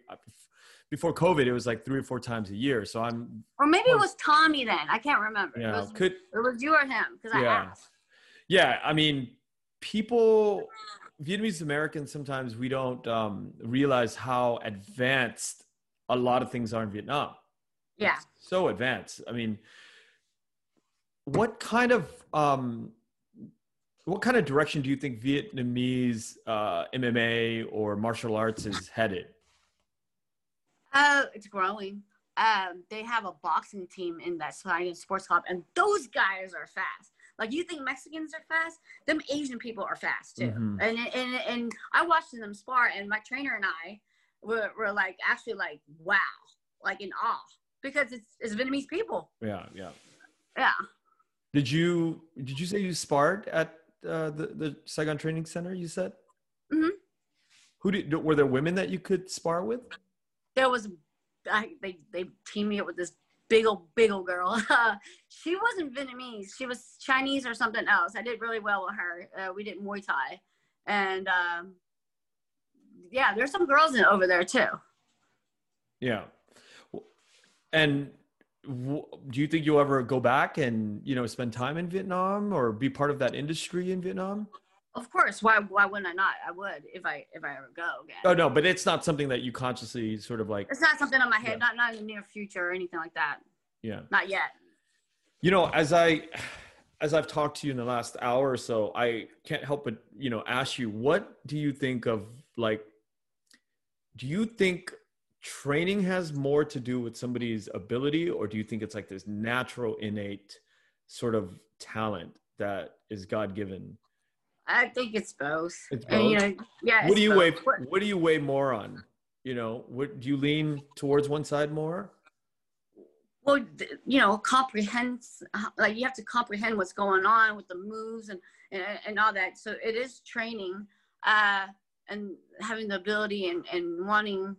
before COVID. It was like three or four times a year. So I'm, Or maybe it was Tommy then. I can't remember. yeah, It was, could it was you or him because I Yeah. asked. yeah. I mean, people, Vietnamese Americans, sometimes we don't um, realize how advanced a lot of things are in Vietnam. Yeah. so advanced. I mean, what kind of um, what kind of direction do you think Vietnamese uh, MMA or martial arts is headed? Uh, it's growing. Um, they have a boxing team in that Sports Club, and those guys are fast. Like you think Mexicans are fast? Them Asian people are fast too. Mhm. And and and I watched them spar, and my trainer and I were, were like actually like wow, like in awe because it's it's Vietnamese people. Yeah, yeah. Yeah. Did you did you say you sparred at uh, the the Saigon Training Center? You said. Mhm. Who did were there women that you could spar with? there was I, they they teamed me up with this big old big old girl. she wasn't Vietnamese. She was Chinese or something else. I did really well with her. Uh, we did Muay Thai, and um, yeah, there's some girls in, over there too. Yeah. And w- do you think you'll ever go back and you know spend time in Vietnam or be part of that industry in Vietnam? Of course, why why wouldn't I not? I would if I if I ever go again. Oh no, but it's not something that you consciously sort of like. It's not something on my head. Yeah. Not not in the near future or anything like that. Yeah. Not yet. You know, as I as I've talked to you in the last hour or so, I can't help but you know ask you, what do you think of like? Do you think training has more to do with somebody's ability, or do you think it's like this natural, innate sort of talent that is God given? I think it's both. It's And, you both? know, yeah. what do you both. weigh What- what do you weigh more on you know what do you lean towards one side more well you know comprehend like you have to comprehend what's going on with the moves and and, and all that so it is training uh and having the ability and and wanting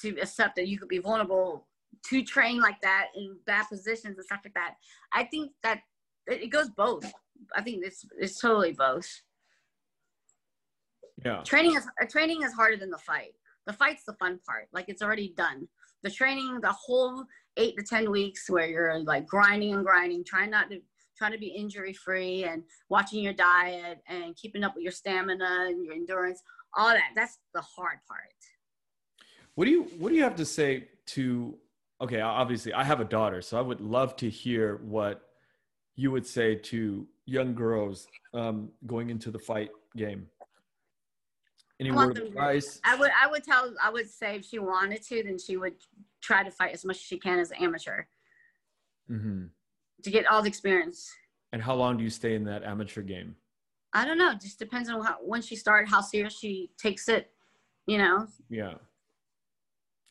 to accept that you could be vulnerable to train like that in bad positions and stuff like that i think that it, goes both i think it's it's totally both Yeah. Training is uh, training is harder than the fight. The fight's the fun part. Like it's already done. The training, the whole eight to ten weeks where you're like grinding and grinding, trying not to trying to be injury free and watching your diet and keeping up with your stamina and your endurance, all that. That's the hard part. What do you What do you have to say to? Okay, obviously, I have a daughter, so I would love to hear what you would say to young girls um, going into the fight game. Any word of advice? I would I would tell I would say if she wanted to, then she would try to fight as much as she can as an amateur hmm to get all the experience. And how long do you stay in that amateur game? I don't know. Just depends on how, when she started, how serious she takes it. You know. Yeah.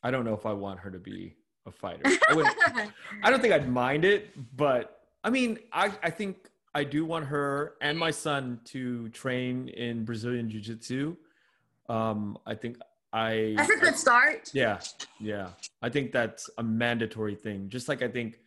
I don't know if I want her to be a fighter. I. I don't think I'd mind it, but I mean, I, I think I do want her and my son to train in Brazilian Jiu Jitsu. Um, I think I. That's a good start. Yeah, yeah. I think that's a mandatory thing. Just like I think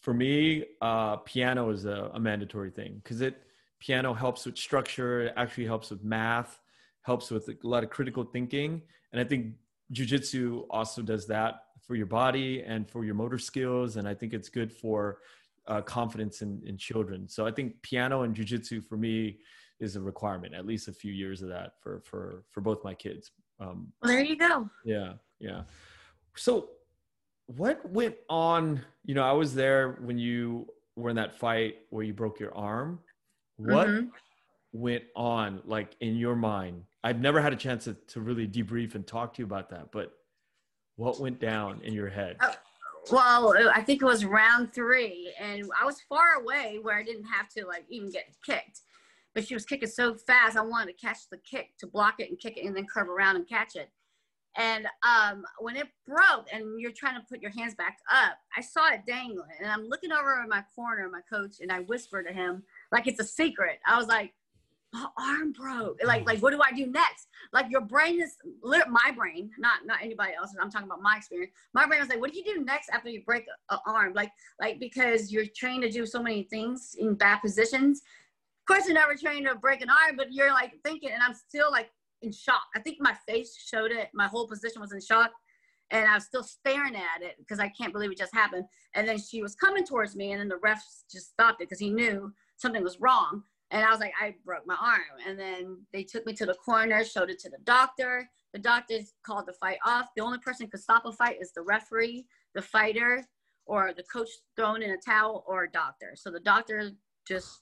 for me, uh, piano is a, a mandatory thing because it piano helps with structure. It actually helps with math, helps with a lot of critical thinking, and I think jujitsu also does that for your body and for your motor skills. And I think it's good for uh, confidence in, in children. So I think piano and jujitsu for me is a requirement. At least a few years of that for for for both my kids. Um, Well, there you go. yeah, yeah. So, what went on? You know, I was there when you were in that fight where you broke your arm. What Mhm. went on, like in your mind? I've never had a chance to, to really debrief and talk to you about that, but what went down in your head? Oh. Well, I think it was round three, and I was far away where I didn't have to like even get kicked. But she was kicking so fast, I wanted to catch the kick to block it and kick it, and then curve around and catch it. And um, when it broke, and you're trying to put your hands back up, I saw it dangling, and I'm looking over in my corner, my coach, and I whisper to him like it's a secret. I was like, "My arm broke. Mm. Like, like what do I do next?" Like your brain is my brain, not not anybody else's. I'm talking about my experience my brain was like, what do you do next after you break an arm? Like, like because you're trained to do so many things in bad positions. Of course, you're never trained to break an arm, but you're like thinking, and I'm still like in shock. I think my face showed it. My whole position was in shock, and I was still staring at it because I can't believe it just happened. And then she was coming towards me, and then the ref just stopped it because he knew something was wrong. And I was like, I broke my arm. And then they took me to the corner, showed it to the doctor. The doctors called the fight off. The only person who could stop a fight is the referee, the fighter, or the coach throwing in a towel, or a doctor. So the doctor just,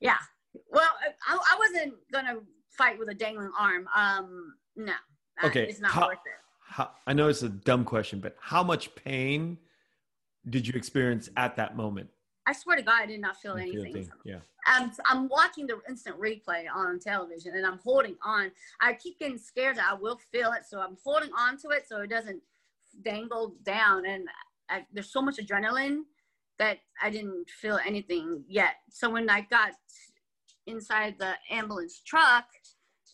yeah. Well, I, I wasn't gonna fight with a dangling arm. Um, no. Okay, It's not how- worth it. How, I know it's a dumb question, but how much pain did you experience at that moment? I swear to God, I did not feel You anything. thing? Yeah. I'm, I'm watching the instant replay on television and I'm holding on. I keep getting scared that I will feel it. So I'm holding on to it so it doesn't dangle down. And I, there's so much adrenaline that I didn't feel anything yet. So when I got inside the ambulance truck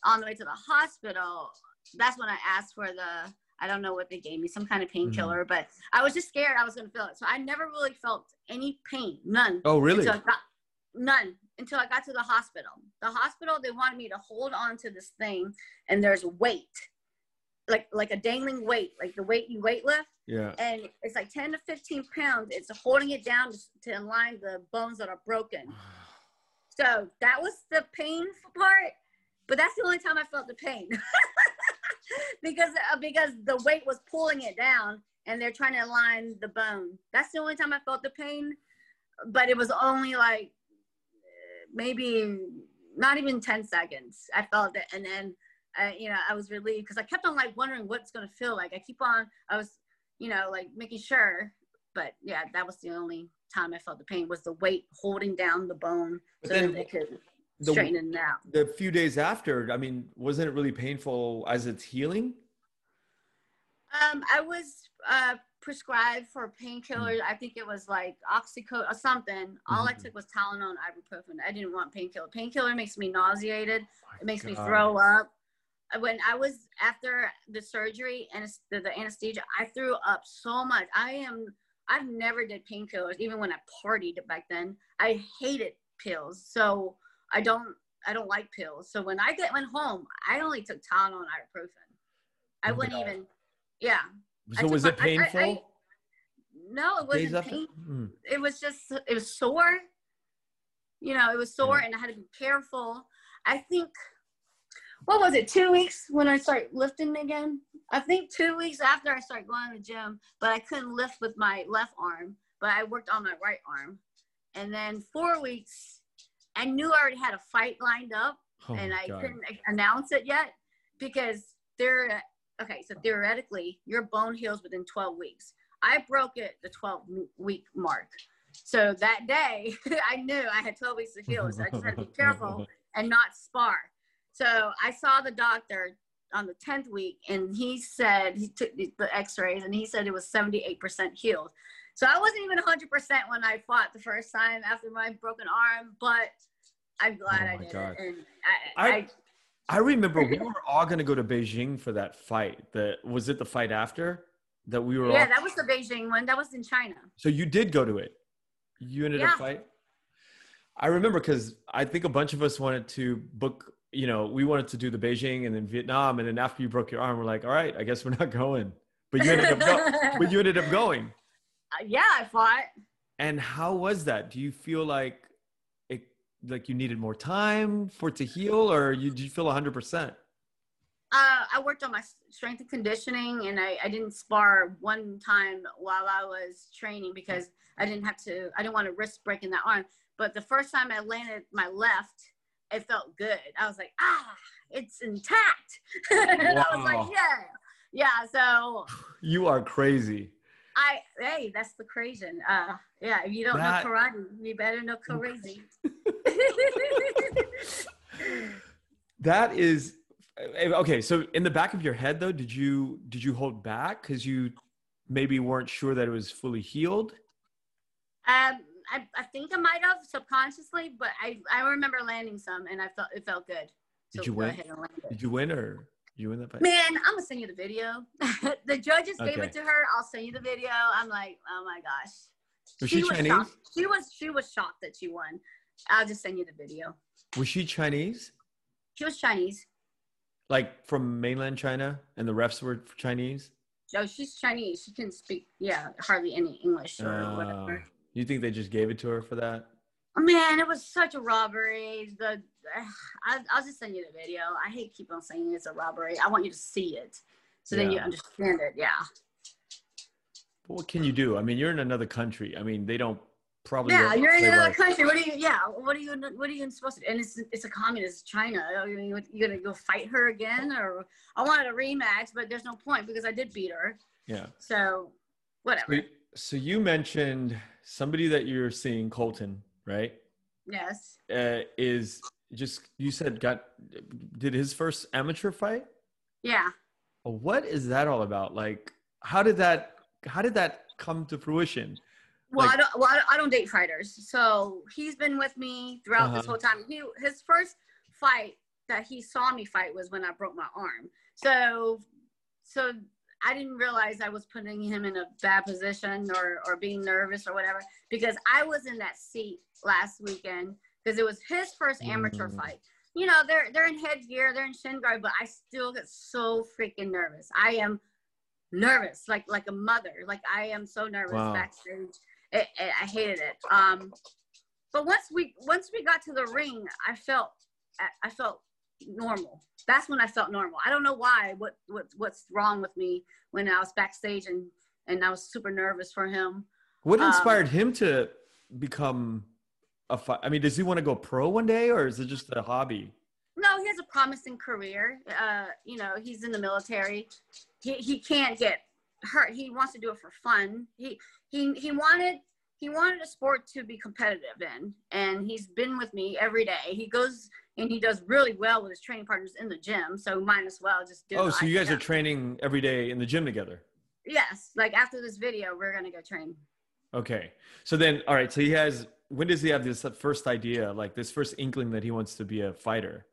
on the way to the hospital, that's when I asked for the, I don't know what they gave me, some kind of mm-hmm. painkiller, but I was just scared I was going to feel it. So I never really felt any pain, none. Oh, really? Until got, none until I got to the hospital. The hospital, they wanted me to hold on to this thing, and there's weight, like like a dangling weight, like the weight you weight lift, Yeah. and it's like 10 to 15 pounds. It's holding it down to, to align the bones that are broken. So that was the painful part, but that's the only time I felt the pain because uh, because the weight was pulling it down, and they're trying to align the bone. That's the only time I felt the pain, but it was only like maybe not even 10 seconds. I felt it, and then uh, you know I was relieved because I kept on like wondering what's gonna feel like. I keep on I was you know like making sure, but yeah, that was the only time I felt the pain was the weight holding down the bone But so then that they could the- straighten it out. The few days after, I mean, wasn't it really painful as it's healing? Um, I was uh, prescribed for painkillers. I think it was like oxycodone or something. All I Mhm. took was Tylenol and ibuprofen. I didn't want painkiller. Painkiller makes me nauseated. It makes me throw up. Uh, When I was after the surgery and the, the anesthesia, I threw up so much. I am. I've never did painkillers, even when I partied back then. I hated pills, so I don't I don't like pills. So when I get went home, I only took Tylenol and ibuprofen. I Oh, wouldn't God. even. Yeah. So was my- it I- I- painful? I- no, it wasn't painful. Mm. it was just it was sore you know it was sore Yeah. and i had to be careful i think what was it two weeks when i started lifting again i think two weeks after i started going to the gym but i couldn't lift with my left arm but i worked on my right arm and then four weeks i knew i already had a fight lined up Oh and I God. couldn't announce it yet because they're okay. So theoretically, your bone heals within 12 weeks. I broke it the 12 week mark. So that day, I knew I had 12 weeks to heal. So I just had to be careful and not spar. So I saw the doctor on the 10th week and he said, he took the x rays and he said it was 78% healed. So I wasn't even 100% when I fought the first time after my broken arm, but I'm glad Oh I did God. it. And I, I- I, I remember we were all going to go to Beijing for that fight. The was it the fight after that we were yeah, all that was the Beijing one. That was in China. So you did go to it. You ended Yeah. up fight. I remember because I think a bunch of us wanted to book. You know, we wanted to do the Beijing and then Vietnam, and then after you broke your arm, we're like, all right, I guess we're not going. But you ended up, go- but you ended up going. Uh, yeah, I fought. And how was that? Do you feel like like you needed more time for it to heal, or you did you feel hundred percent? Uh, I worked on my strength and conditioning, and I, I didn't spar one time while I was training because I didn't have to. I didn't want to risk breaking that arm. But the first time I landed my left, it felt good. I was like, ah, it's intact. and I was like, yeah, yeah. So You are crazy. I, hey, that's the crazy. Uh, yeah. If you don't That- know karate, you better know crazy. That is eh, okay. So in the back of your head, though, did you did you hold back because you maybe weren't sure that it was fully healed? Um, I, I think I might have subconsciously, but I, I remember landing some and I felt it felt good. Did you win? ahead and land it. Did you win or you win that fight? Man, I'm gonna send you the video. the judges gave it to her. I'll send you the video. I'm like, oh my gosh. Was she was Chinese? shocked. She was she was shocked that she won. I'll just send you the video. Was she Chinese? She was Chinese. Like from mainland China, and the refs were Chinese? No, she's Chinese. She can speak, yeah, hardly any English or Oh. whatever. you think they just gave it to her for that? Oh, man, it was such a robbery. The I, I'll just send you the video. I hate keep on saying it's a robbery. I want you to see it, so then you understand it. Yeah. But what can you do? I mean, you're in another country. I mean, they don't probably. Yeah, don't you're in another right. country. What are you? Yeah, what are you? What are you supposed to? do? And it's it's a communist China. Are you, you gonna go fight her again, or I wanted a rematch, but there's no point because I did beat her. Yeah. So whatever. So, so you mentioned somebody that you're seeing, Colton, right? Yes. Uh, is just you said got did his first amateur fight? Yeah. What is that all about? Like, how did that how did that come to fruition? Well, Like- I don't. Well, I don't- date fighters. So he's been with me throughout this Uh-huh. whole time. He his first fight that he saw me fight was when I broke my arm. So, so I didn't realize I was putting him in a bad position or or being nervous or whatever because I was in that seat last weekend because it was his first amateur Mm. fight. You know, they're they're in headgear, they're in shin guard, but I still get so freaking nervous. I am nervous, like like a mother. Like I am so nervous Wow. backstage. It, it, I hated it. Um, but once we once we got to the ring, I felt I- felt normal. That's when I felt normal. I don't know why. What what what's wrong with me when I was backstage and and I was super nervous for him. What Um, inspired him to become a fight? I mean, does he want to go pro one day, or is it just a hobby? No, he has a promising career. Uh, you know, he's in the military. He he can't get hurt. He wants to do it for fun. He he he wanted he wanted a sport to be competitive in, and he's been with me every day. He goes and he does really well with his training partners in the gym. So might as well just do. Oh, so you guys are training every day in the gym together? Yes, like after this video, we're gonna go train. Okay. So then, all right. So he has. When does he have this first idea, like this first inkling that he wants to be a fighter?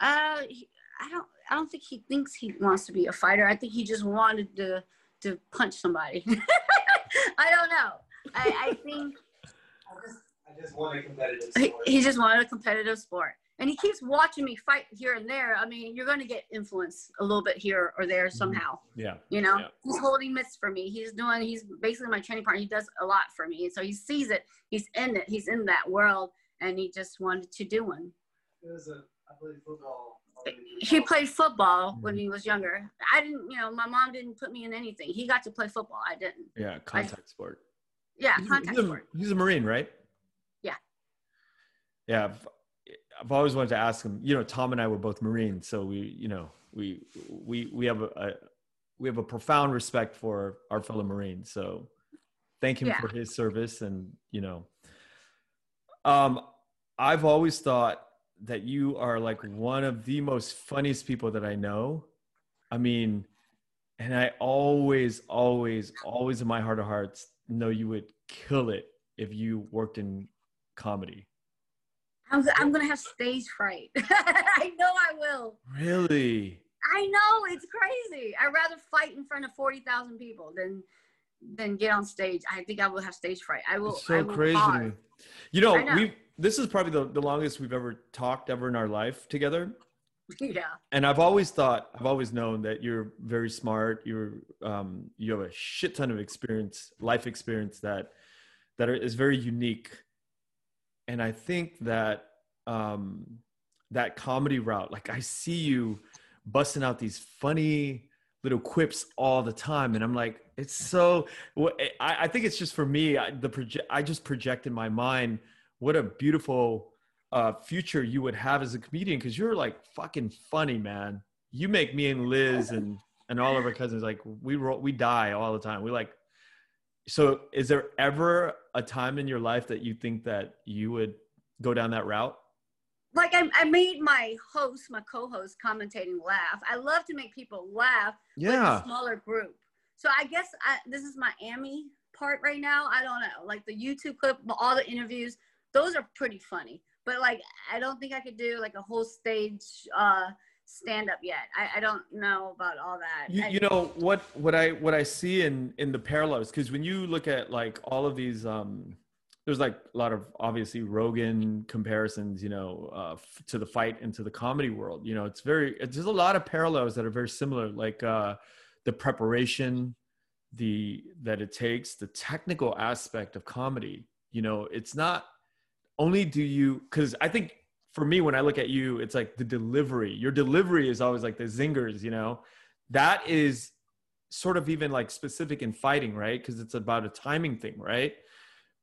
Uh, he, I don't. I don't think he thinks he wants to be a fighter. I think he just wanted to to punch somebody. I don't know. I, I think. I just, I I just want a competitive he, he just wanted a competitive sport and he keeps watching me fight here and there i mean you're going to get influence a little bit here or there somehow Yeah. you know Yeah. he's holding mitts for me he's doing he's basically my training partner he does a lot for me And so he sees it he's in it he's in that world and he just wanted to do one It was a, I played football. he played football Mm-hmm. when he was younger i didn't you know my mom didn't put me in anything he got to play football i didn't Yeah. Contact sport. yeah He's, contact he's a, sport he's a Marine, right? Yeah. Yeah. I've, always wanted to ask him. You know, Tom and I were both Marines, so we, you know, we we we have a, a we have a profound respect for our fellow Marines. So thank him Yeah. for his service, and you know, um, I've always thought that you are like one of the most funniest people that I know. I mean, and I always, always, always in my heart of hearts know you would kill it if you worked in comedy. I'm, I'm gonna have stage fright i know i will Really? I know it's crazy. I'd rather fight in front of forty thousand people than than get on stage. I think I will have stage fright. I will. It's I so will crazy pause. You know, know. we this is probably the, the longest we've ever talked ever in our life together. yeah. And I've always thought, I've always known that you're very smart. You're um, you have a shit ton of experience, life experience that that are, is very unique. And I think that um, that comedy route, like I see you busting out these funny little quips all the time, and I'm like, it's so. wh- I, I think it's just for me. I, the project, I just project in my mind what a beautiful uh, future you would have as a comedian because you're like fucking funny, man. You make me and Liz and and all of our cousins like we roll, we die all the time. We like. So, is there ever a time in your life that you think that you would go down that route? Like I, I made my host, my co-host, commentating laugh. I love to make people laugh with a smaller group. So I guess I, this is my Amy part right now. I don't know, like the YouTube clip, all the interviews, those are pretty funny. But like, I don't think I could do like a whole stage uh, stand up yet. I, I don't know about all that. you, you know what what i what i see in in the parallels because when you look at like all of these um there's like a lot of obviously rogan comparisons you know uh f- to the fight and to the comedy world you know it's very it's, there's a lot of parallels that are very similar like uh the preparation the that it takes the technical aspect of comedy you know it's not only do you because i think for me when i look at you it's like the delivery. Your delivery is always like the zingers you know? That is sort of even like specific in fighting right? Because it's about a timing thing right?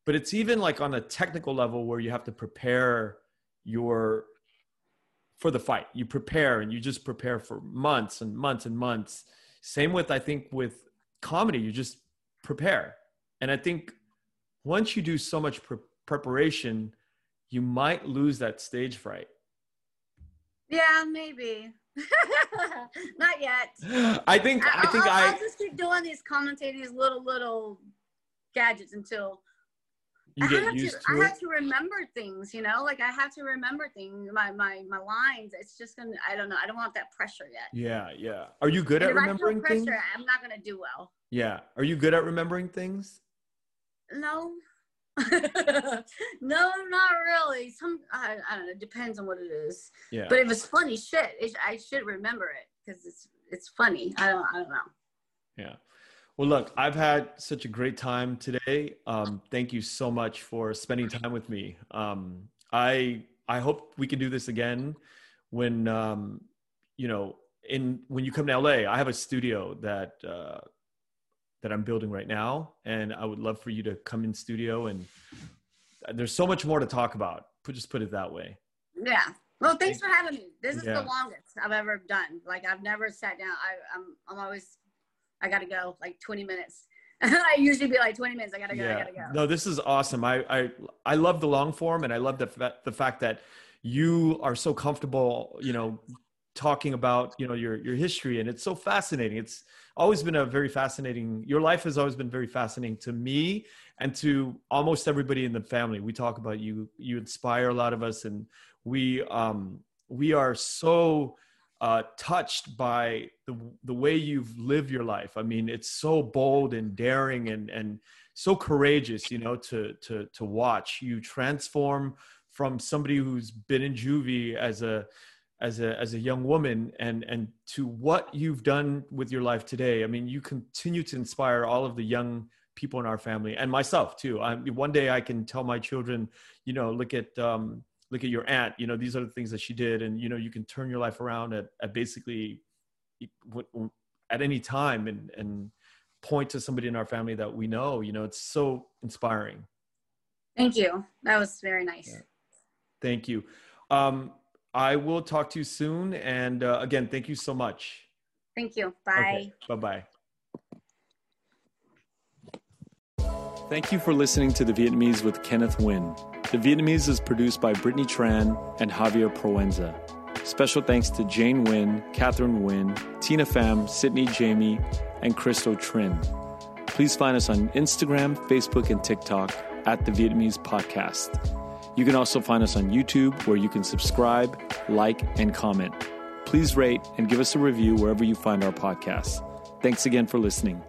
But it's even like on a technical level where you have to prepare your for the fight. You prepare and you just prepare for months and months and months. Same with i think with comedy. You just prepare. And i think once you do so much pre- preparation you might lose that stage fright yeah, maybe. Not yet. i think i think I'll, i I'll just keep doing these commentating these little little gadgets until you I get have used to, to I have to remember things, you know, like I have to remember things, my my my lines. It's just gonna, I don't know, I don't want that pressure yet. yeah yeah are you good And at I remembering pressure, things I'm not gonna do well. yeah are you good at remembering things No, no, not really. Some, I, I don't know. It depends on what it is. yeah But if it's funny shit, it, I should remember it because it's it's funny. I don't, I don't know. Yeah. Well, look, I've had such a great time today. Um, thank you so much for spending time with me. Um, I I hope we can do this again when um, you know in when you come to LA. I have a studio that uh, that I'm building right now, and I would love for you to come in studio. And uh, there's so much more to talk about. Put just put it that way. Yeah. Well, thanks for having me. This is Yeah. the longest I've ever done. Like I've never sat down. I, I'm I'm always I gotta go like 20 minutes. I usually be like 20 minutes. I gotta go. I gotta go. No, this is awesome. I I I love the long form, and I love the fa- the fact that you are so comfortable. You know, talking about you know your your history, and it's so fascinating. It's always been a very fascinating. Your life has always been very fascinating to me and to almost everybody in the family. We talk about you. You inspire a lot of us, and we um we are so uh, touched by the the way you've lived your life. I mean, it's so bold and daring and and so courageous, you know, to to to watch you transform from somebody who's been in juvie as a as a as a young woman and and to what you've done with your life today. I mean, you continue to inspire all of the young people in our family and myself too. I one day I can tell my children, you know, look at um, look at your aunt you know these are the things that she did and you know you can turn your life around at, at basically at any time and and point to somebody in our family that we know you know it's so inspiring thank you that was very nice yeah. thank you um, i will talk to you soon and uh, again thank you so much thank you bye okay. bye-bye Thank you for listening to The Vietnamese with Kenneth Nguyen. The Vietnamese is produced by Brittany Tran and Javier Proenza. Special thanks to Jane Nguyen, Catherine Nguyen, Tina Pham, Sydney Jamie, and Crystal Trin. Please find us on Instagram, Facebook, and TikTok at The Vietnamese Podcast. You can also find us on YouTube where you can subscribe, like, and comment. Please rate and give us a review wherever you find our podcasts. Thanks again for listening.